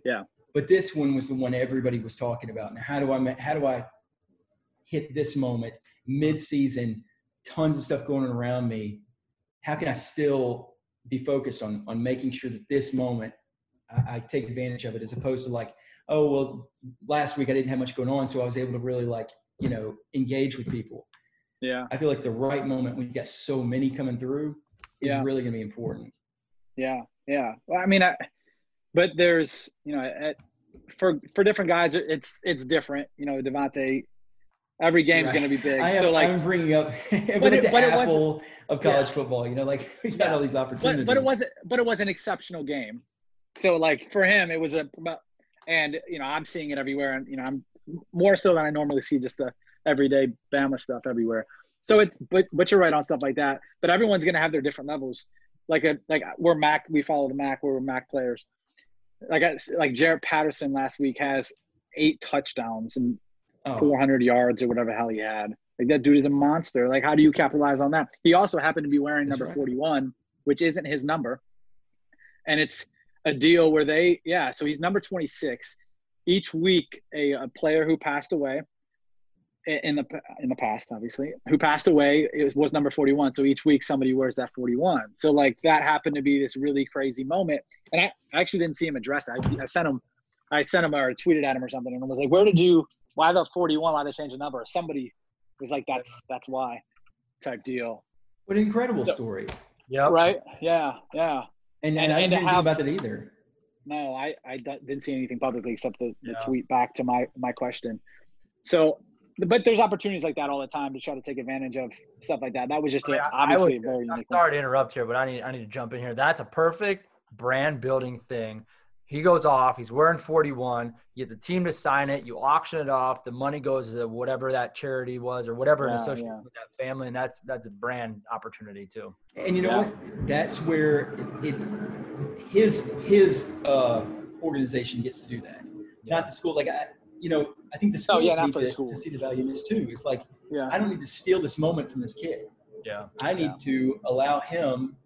S2: Yeah.
S3: But this one was the one everybody was talking about. Now, how do I how do I hit this moment mid-season? Tons of stuff going on around me. How can I still be focused on on making sure that this moment I, I take advantage of it, as opposed to like, oh well, last week I didn't have much going on, so I was able to really like you know engage with people
S2: yeah.
S3: I feel like the right moment when you got so many coming through is yeah. really going to be important.
S2: Yeah. Yeah. Well, I mean, I, but there's, you know, at, for, for different guys, it's, it's different, you know, DeVonta, every game's right. going to be big.
S3: I
S2: so like,
S3: I'm bringing up but it, the but apple of college yeah. football, you know, like we got yeah. all these opportunities,
S2: but, but it wasn't, but it was an exceptional game. So like for him, it was a, and you know, I'm seeing it everywhere and, you know, I'm more so than I normally see just the, everyday Bama stuff everywhere. So it's but but you're right on stuff like that. But everyone's gonna have their different levels. Like a like we're MAC, we follow the MAC, we're MAC players. Like I, like Jaret Patterson last week has eight touchdowns and oh. 400 yards or whatever the hell he had. Like that dude is a monster. Like how do you capitalize on that? He also happened to be wearing That's number right. 41, which isn't his number, and it's a deal where they yeah. So he's number 26. Each week, a, a player who passed away in the in the past, obviously, who passed away. It was number 41. So each week somebody wears that 41. So like that happened to be this really crazy moment, and I, I actually didn't see him address it. I, I sent him, I sent him or tweeted at him or something, and was like, "Where did you? Why the 41? Why they change the number?" Somebody was like, "That's that's why," type deal.
S3: What an incredible story!
S2: Yeah. Right. Yeah. Yeah.
S3: And, and, and I didn't think about that either.
S2: No, I, I didn't see anything publicly except the, the yeah. tweet back to my my question. So, but there's opportunities like that all the time to try to take advantage of stuff like that. That was just I mean, a, obviously would, very unique.
S4: Sorry to interrupt here, but I need I need to jump in here. That's a perfect brand building thing. He goes off. He's wearing 41. You get the team to sign it. You auction it off. The money goes to whatever that charity was or whatever yeah, associated yeah. with that family, and that's that's a brand opportunity too.
S3: And you know yeah. what? That's where it, it his his uh, organization gets to do that, not the school. Like I, you know, I think the schools oh, yeah, need to, school. to, see the value in this too. It's like, yeah. I don't need to steal this moment from this kid.
S4: Yeah.
S3: I need
S4: yeah.
S3: to allow him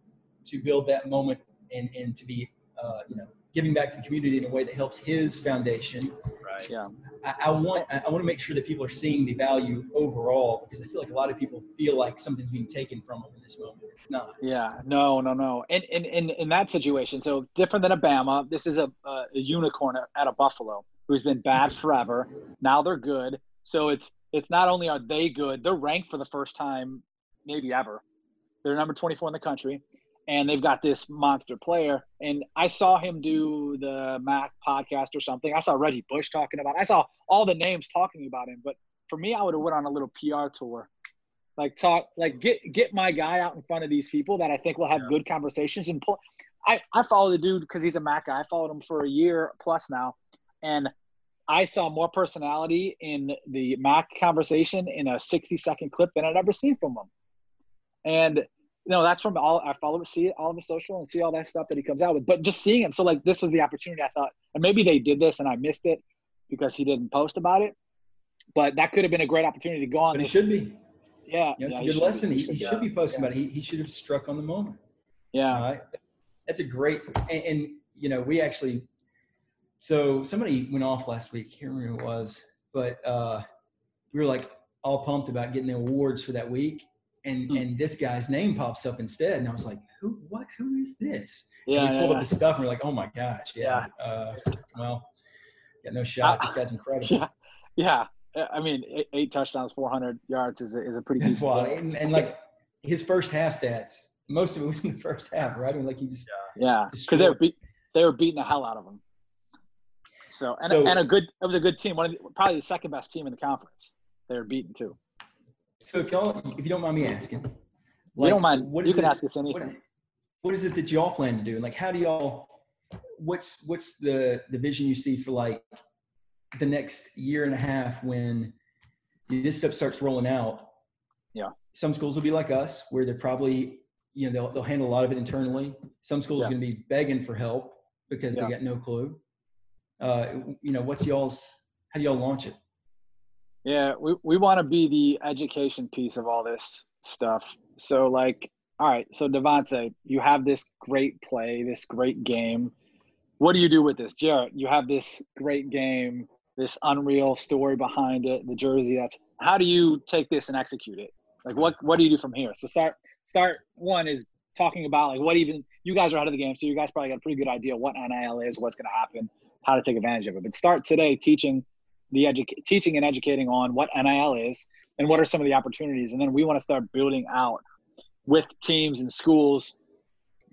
S3: to build that moment and, and to be, uh, you know, giving back to the community in a way that helps his foundation.
S4: Right. Yeah.
S3: I, I want I want to make sure that people are seeing the value overall because I feel like a lot of people feel like something's being taken from them in this moment. It's not.
S2: Yeah. No. No. No. And in in in that situation, so different than a Bama, this is a, a unicorn at a Buffalo who's been bad forever. Now they're good. So it's it's not only are they good, they're ranked for the first time maybe ever. They're number 24 in the country and they've got this monster player. And I saw him do the MAC podcast or something. I saw Reggie Bush talking about. It. I saw all the names talking about him. But for me, I would have went on a little PR tour, like talk, like get get my guy out in front of these people that I think will have yeah. good conversations and pull. I I follow the dude because he's a MAC guy. I followed him for a year plus now, and I saw more personality in the MAC conversation in a 60 second clip than I'd ever seen from him. And know, that's from all I follow, see all of his social and see all that stuff that he comes out with. But just seeing him, so like this was the opportunity I thought, and maybe they did this and I missed it because he didn't post about it. But that could have been a great opportunity to go on.
S3: But
S2: this.
S3: it should be.
S2: Yeah,
S3: yeah, it's
S2: yeah,
S3: a good lesson. Be, he, he, should, be posting yeah. about it. He, he should have struck on the moment.
S2: Yeah,
S3: that's a great. And, and, you know, we actually so somebody went off last week. I can't remember who it was, but uh, we were like all pumped about getting the awards for that week, and mm. and this guy's name pops up instead, and I was like, who? What? Who is this?
S2: Yeah.
S3: And we pulled
S2: yeah,
S3: up his stuff, and we're like, oh my gosh, yeah. yeah. Uh, well, got no shot. This guy's incredible.
S2: Yeah. Yeah. I mean, eight, eight touchdowns, 400 yards is a, is a pretty decent.
S3: Well, and, and like his first half stats, most of it was in the first half, right? I mean, like he just
S2: yeah, because they were they were beating the hell out of him. So and, so, and a good it was a good team. One of the, probably the second best team in the conference. They were beaten too.
S3: So if y'all, if you don't mind me asking,
S2: like, you don't mind. What is you can it, ask us anything.
S3: What, what is it that y'all plan to do? Like, how do y'all? What's what's the the vision you see for like the next year and a half when this stuff starts rolling out?
S2: Yeah.
S3: Some schools will be like us, where they're probably you know they'll they'll handle a lot of it internally. Some schools yeah. are going to be begging for help because yeah. they got no clue uh, you know, what's y'all's, how do y'all launch it?
S2: Yeah, we, we want to be the education piece of all this stuff. So like, all right, so DeVonta, you have this great play, this great game. What do you do with this? Jaret, you have this great game, this unreal story behind it, the jersey that's how do you take this and execute it? Like what what do you do from here? So start start one is talking about like what even you guys are out of the game, so you guys probably got a pretty good idea what NIL is, what's gonna happen how to take advantage of it. But start today teaching the teaching and educating on what NIL is and what are some of the opportunities. And then we want to start building out with teams and schools,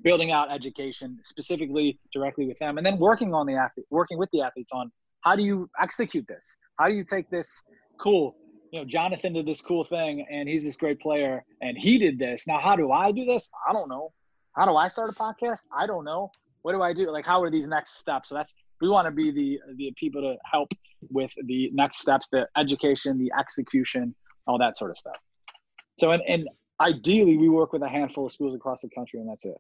S2: building out education specifically directly with them, and then working on the athlete, working with the athletes on how do you execute this? How do you take this cool? You know, Jonathan did this cool thing and he's this great player and he did this. Now, how do I do this? I don't know. How do I start a podcast? I don't know. What do I do? Like, how are these next steps? So that's we want to be the the people to help with the next steps, the education, the execution, all that sort of stuff. So, and, and ideally, we work with a handful of schools across the country, and that's it.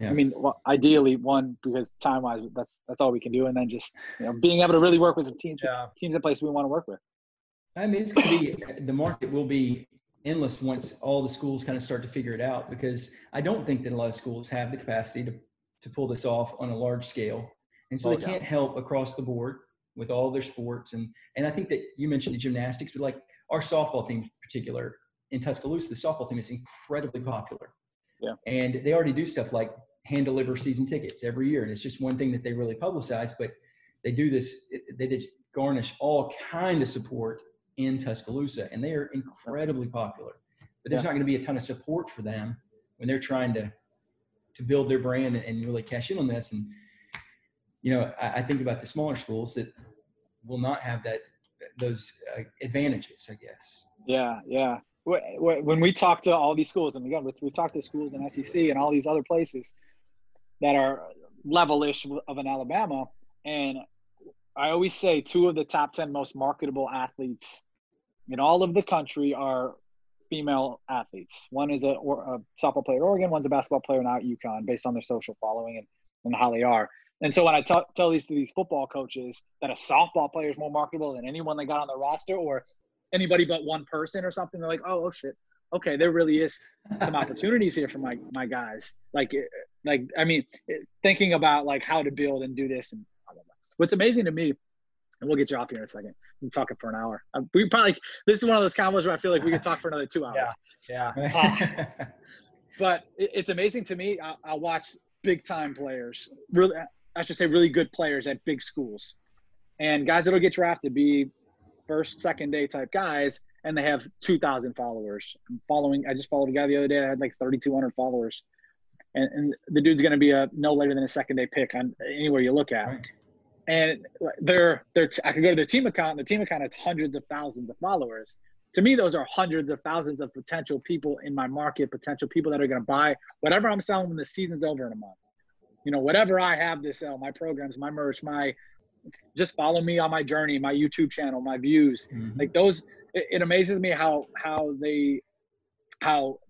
S2: Yeah. I mean, well, ideally, one because time wise, that's that's all we can do, and then just you know, being able to really work with some teams, yeah. teams in place we want to work with.
S3: I mean, it's going to be the market will be endless once all the schools kind of start to figure it out because I don't think that a lot of schools have the capacity to to pull this off on a large scale and so oh, they can't help across the board with all their sports. And and I think that you mentioned the gymnastics, but like our softball team in particular in Tuscaloosa, the softball team is incredibly popular.
S2: Yeah.
S3: And they already do stuff like hand deliver season tickets every year. And it's just one thing that they really publicize, but they do this, they just garnish all kind of support in Tuscaloosa and they are incredibly popular. But there's yeah. not going to be a ton of support for them when they're trying to to build their brand and really cash in on this. And you know, I, I think about the smaller schools that will not have that those uh, advantages, I guess.
S2: Yeah, yeah. When we talk to all these schools, and again, we talk to schools in SEC and all these other places that are level-ish of an Alabama, and I always say two of the top ten most marketable athletes in all of the country are female athletes. One is a, a softball player at Oregon, one's a basketball player now at UConn, based on their social following and, and how they are. And so when I t- tell these to these football coaches that a softball player is more marketable than anyone they got on the roster or anybody but one person or something, they're like, oh, oh shit. Okay, there really is some opportunities here for my my guys. Like, eh, like I mean, eh, thinking about like how to build and do this and blah, blah, blah. what's amazing to me and we'll get you off here in a second. I'm talking for an hour. Um, we probably this is one of those combos where I feel like we could talk for another two hours.
S4: Yeah, yeah.
S2: Uh, but it, it's amazing to me. I, I watch big time players, really, I should say, really good players at big schools, and guys that'll get drafted be first, second day type guys, and they have 2,000 followers. I'm following. I just followed a guy the other day. I had like 3,200 followers. And, and, the dude's going to be a no later than a second day pick on anywhere you look at. Right and they're they're I could go to their team account. And the team account has hundreds of thousands of followers. To me, those are hundreds of thousands of potential people in my market, potential people that are going to buy whatever I'm selling when the season's over in a month. You know, whatever I have to sell, my programs, my merch, my just follow me on my journey, my YouTube channel, my views. Mm-hmm. Like those, it, it amazes me how how they how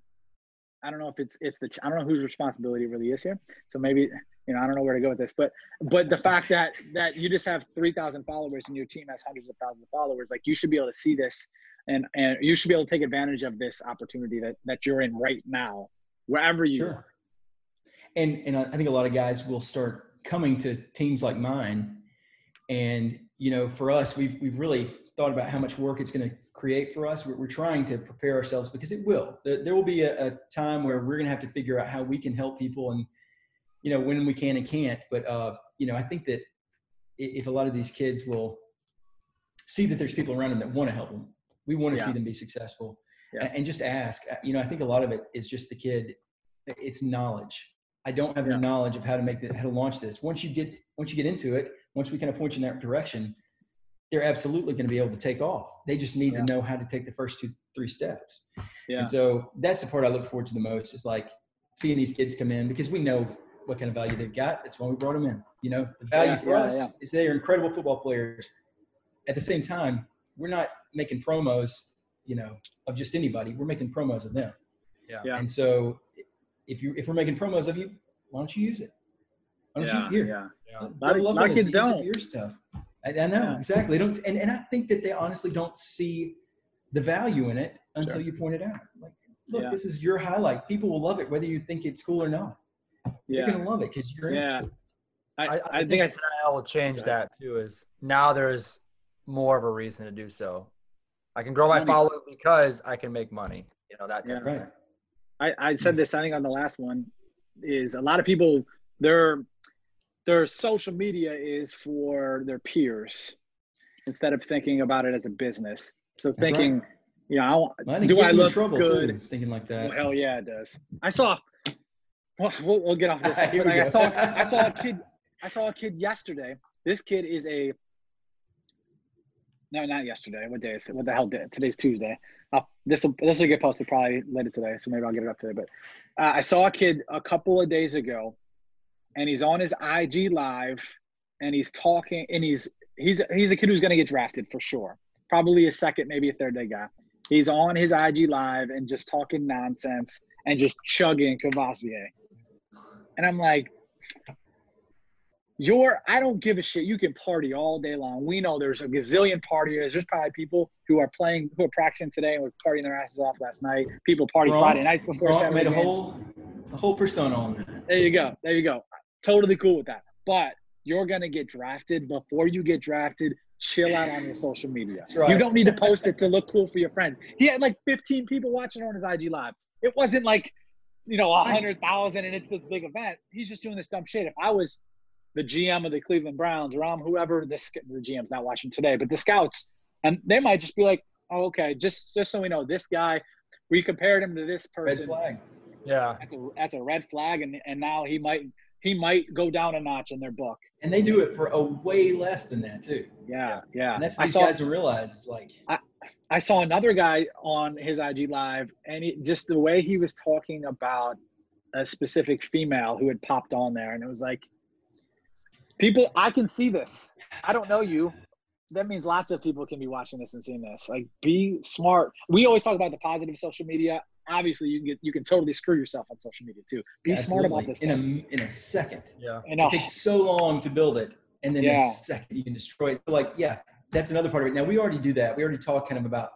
S2: I don't know if it's it's the I don't know whose responsibility really is here. So maybe you know, I don't know where to go with this, but but the fact that that you just have three thousand followers and your team has hundreds of thousands of followers, like you should be able to see this and and you should be able to take advantage of this opportunity that that you're in right now, wherever you sure. are.
S3: And and I think a lot of guys will start coming to teams like mine, and you know, for us, we've we've really thought about how much work it's going to create for us. We're, we're, trying to prepare ourselves because it will. There, there will be a, a time where we're going to have to figure out how we can help people and you know when we can and can't but uh you know i think that if a lot of these kids will see that there's people around them that want to help them we want to yeah. see them be successful yeah. and just ask uh, you know i think a lot of it is just the kid it's knowledge i don't have yeah. the knowledge of how to make the how to launch this once you get once you get into it once we kind of point you in that direction they're absolutely going to be able to take off they just need yeah. to know how to take the first two three steps yeah. and so that's the part i look forward to the most is like seeing these kids come in because we know what kind of value they've got. That's why we brought them in. You know, the value yeah, for yeah, us is they are incredible football players. At the same time, we're not making promos, you know, of just anybody. We're making promos of them.
S4: Yeah. yeah.
S3: And so, if you if we're making promos of you, why don't you use it? Why don't
S2: yeah,
S3: you
S2: here? Yeah.
S3: yeah. A lot, of, lot of kids don't. Your stuff. I, I know exactly. They don't, and, and I think that they honestly don't see the value in it until sure. you point it out. Like, look, this is your highlight. People will love it whether you think it's cool or not yeah. you're gonna love it because you're
S2: yeah.
S4: I, I, I, think, think I will change that too. Is now there's more of a reason to do so. I can grow my following because I can make money. You know that.
S2: Yeah. Right. I, I said this. I think on the last one is a lot of people their their social media is for their peers instead of thinking about it as a business. So thinking, right. you know, I, do I look good?
S3: Too, thinking like that.
S2: Well, hell yeah, it does. I saw well, we'll, we'll get off this. like, I saw I saw a kid I saw a kid yesterday. This kid is a no, not yesterday. What day is it? What the hell day? Today's Tuesday. This will this will get posted probably later today, so maybe I'll get it up today. But uh, I saw a kid a couple of days ago, and he's on his IG live, and he's talking, and he's he's he's a kid who's going to get drafted for sure. Probably a second, maybe a third day guy. He's on his IG live and just talking nonsense and just chugging Courvoisier. And I'm like, you're, I don't give a shit. You can party all day long. We know there's a gazillion partiers. There's probably people who are playing, who are practicing today and were partying their asses off last night. People party Gronk, Friday nights before
S3: Gronk made a whole, a whole persona on that.
S2: There you go. There you go. Totally cool with that. But you're going to get drafted. Before you get drafted, chill out on your social media.
S3: Right.
S2: You don't need to post it to look cool for your friends. He had like 15 people watching on his IG live. It wasn't like, you know, a hundred thousand and it's this big event. He's just doing this dumb shit. If I was the GM of the Cleveland Browns or I'm whoever this the GM's not watching today, but the scouts, and they might just be like, oh, okay, just just so we know, this guy, we compared him to this person.
S3: Red flag.
S4: Yeah,
S2: that's a that's a red flag, and and now he might he might go down a notch in their book.
S3: And they do it for a way less than that too.
S2: Yeah, yeah.
S3: And that's what these saw, guys don't realize. It's like
S2: I, I saw another guy on his IG live, and he, just the way he was talking about a specific female who had popped on there, and it was like, people, I can see this. I don't know you. That means lots of people can be watching this and seeing this. Like, be smart. We always talk about the positive social media. Obviously, you can get you can totally screw yourself on social media too. Be smart about this.
S3: In a in a second.
S4: Yeah.
S3: it takes so long to build it, and then yeah. in a second you can destroy it. So like, yeah, that's another part of it. Now we already do that. We already talk kind of about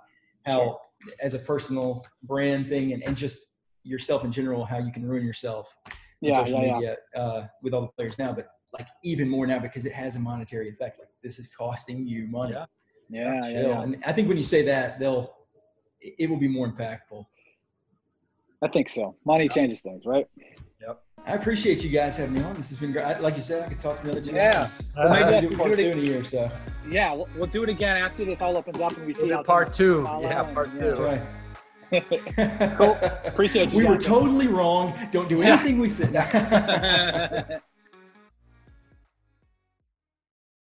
S3: how, as a personal brand thing, and, and just yourself in general, how you can ruin yourself
S2: yeah, social
S3: yeah,
S2: media
S3: yeah. Uh, with all the players now. But like even more now because it has a monetary effect. Like this is costing you money.
S2: Yeah. Yeah, yeah,
S3: And I think when you say that, they'll it will be more impactful.
S2: I think so. Money changes things, right?
S4: Yep.
S3: I appreciate you guys having me on. This has been great. Like you said, I could talk for another two
S2: yeah.
S3: hours. Uh, maybe do part do two in a year. So.
S2: Yeah, we'll, we'll, do it again after this all opens up and we see how
S4: part two. Yeah, part two.
S3: That's right.
S2: cool. Appreciate you.
S3: We were totally wrong. Don't do anything we said.